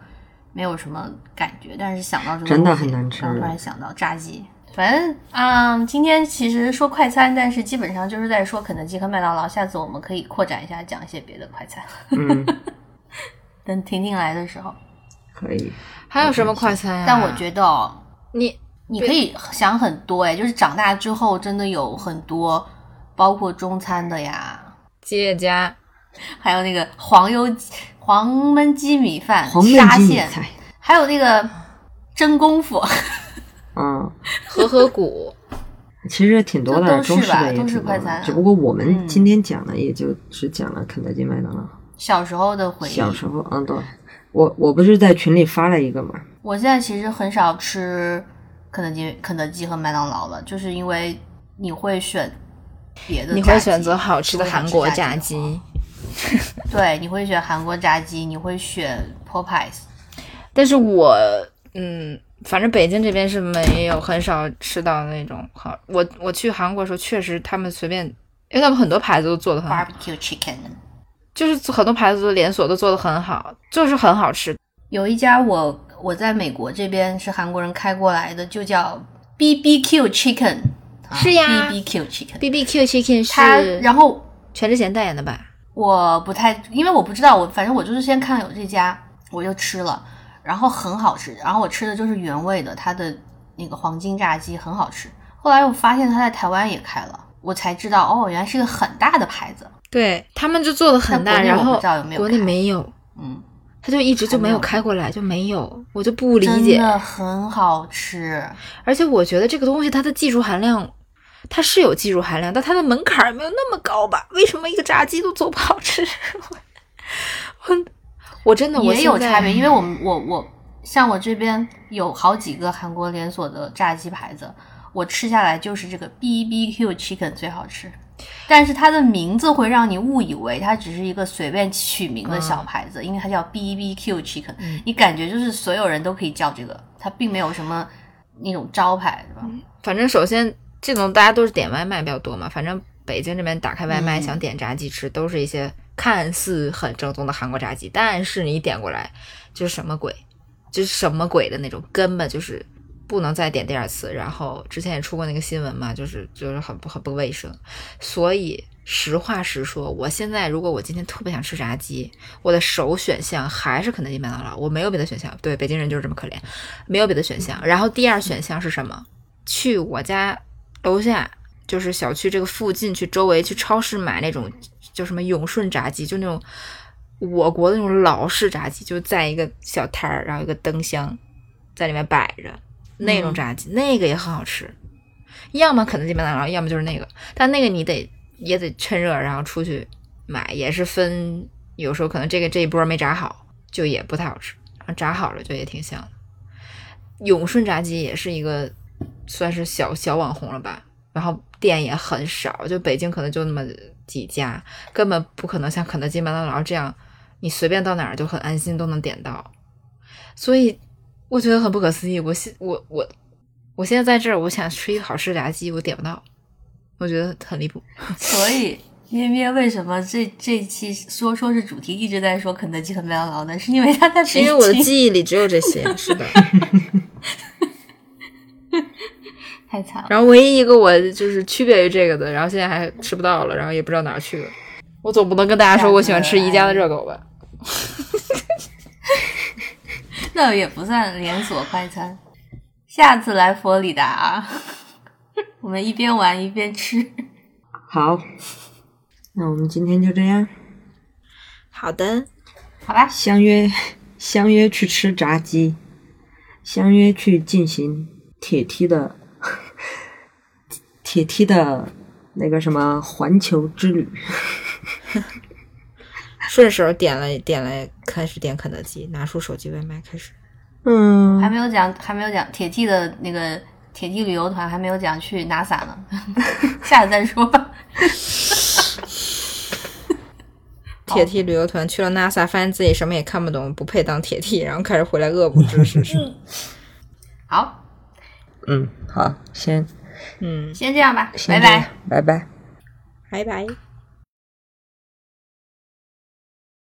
没有什么感觉。但是想到这个真的很难吃突然想到炸鸡。反正啊、今天其实说快餐，但是基本上就是在说肯德基和麦当劳。下次我们可以扩展一下，讲一些别的快餐。嗯，[laughs] 等婷婷来的时候，可以。还有什么快餐呀、但我觉得哦，你你可以想很多哎，就是长大之后真的有很多，包括中餐的呀，吉野家还有那个黄油黄焖鸡米饭、黄焖沙县，鸡米菜，还有那个真功夫，嗯，[laughs] 和和谷，其实挺多的，都是中式吧都是的也挺多快餐。只不过我们嗯。今天讲的也就只讲了肯德基、麦当劳。小时候的回忆。小时候，嗯，对，我我不是在群里发了一个嘛，我现在其实很少吃肯德基、肯德基和麦当劳了，就是因为你会选别的，你会选择好吃的韩国炸鸡。[laughs] 对，你会选韩国炸鸡，你会选 Popeyes。但是我嗯，反正北京这边是没有很少吃到那种好。我我去韩国的时候，确实他们随便，因为他们很多牌子都做的很好，barbecue chicken。就是很多牌子的连锁都做的很好，就是很好吃。有一家我我在美国这边是韩国人开过来的，就叫 BBQ Chicken，、啊、是呀，BBQ Chicken。B B Q Chicken 它是然后全智贤代言的吧？我不太，因为我不知道，我反正我就是先看有这家，我就吃了，然后很好吃，然后我吃的就是原味的，它的那个黄金炸鸡很好吃。后来我发现它在台湾也开了，我才知道哦，原来是个很大的牌子。对他们就做的很大，然后国内没有，嗯，他就一直就没有开过来，就没有，我就不理解真解。的很好吃。而且我觉得这个东西它的技术含量，它是有技术含量，但它的门槛儿没有那么高吧？为什么一个炸鸡都做不好吃？[laughs] 我我真的我也有差别，因为我们我我像我这边有好几个韩国连锁的炸鸡牌子，我吃下来就是这个 BBQ Chicken 最好吃，但是它的名字会让你误以为它只是一个随便取名的小牌子，因为它叫 BBQ Chicken，、你感觉就是所有人都可以叫这个，它并没有什么那种招牌，是吧？反正首先这种大家都是点外卖比较多嘛，反正北京这边打开外卖、嗯想点炸鸡吃，都是一些看似很正宗的韩国炸鸡，但是你点过来就是什么鬼，就是什么鬼的那种，根本就是不能再点第二次。然后之前也出过那个新闻嘛，就是就是很不很不卫生，所以。实话实说，我现在如果我今天特别想吃炸鸡，我的首选项还是肯德基、麦当劳，我没有别的选项。对，北京人就是这么可怜，没有别的选项。然后第二选项是什么？去我家楼下，就是小区这个附近去周围去超市买那种叫什么永顺炸鸡，就那种我国的那种老式炸鸡，就在一个小摊儿，然后一个灯箱在里面摆着那种炸鸡，那个也很好吃。要么肯德基、麦当劳，要么就是那个，但那个你得也得趁热，然后出去买，也是分，有时候可能这个这一波没炸好，就也不太好吃。炸好了就也挺香的。永顺炸鸡也是一个算是小小网红了吧，然后店也很少，就北京可能就那么几家，根本不可能像肯德基、麦当劳这样，你随便到哪儿就很安心都能点到。所以我觉得很不可思议。我现我我我现在在这儿，我想吃一个好吃的炸鸡，我点不到，我觉得很离谱。[laughs] 所以咩咩为什么这这期说说是主题一直在说肯德基和麦当劳呢？是因为他在北京，是因为我的记忆里只有这些，是的。[laughs] [laughs] 太惨了。然后唯一一个我就是区别于这个的，然后现在还吃不到了，然后也不知道哪儿去了。我总不能跟大家说我喜欢吃宜家的热狗吧？[laughs] 那也不算连锁快餐。下次来佛里达，我们一边玩一边吃。好，那我们今天就这样，[laughs] 好的，好吧，相约相约去吃炸鸡，相约去进行铁梯的 [laughs] 铁梯的那个什么环球之旅。[laughs] 顺手点了点了，开始点肯德基，拿出手机外卖开始。嗯，还没有讲，还没有讲铁梯的那个铁梯旅游团，还没有讲去 NASA 呢，[laughs] 下次再说吧。铁梯旅游团去了 NASA，发现自己什么也看不懂，不配当铁梯然后开始回来恶补知识。好，嗯，好，先嗯，先这样吧，先拜拜。拜拜。拜拜。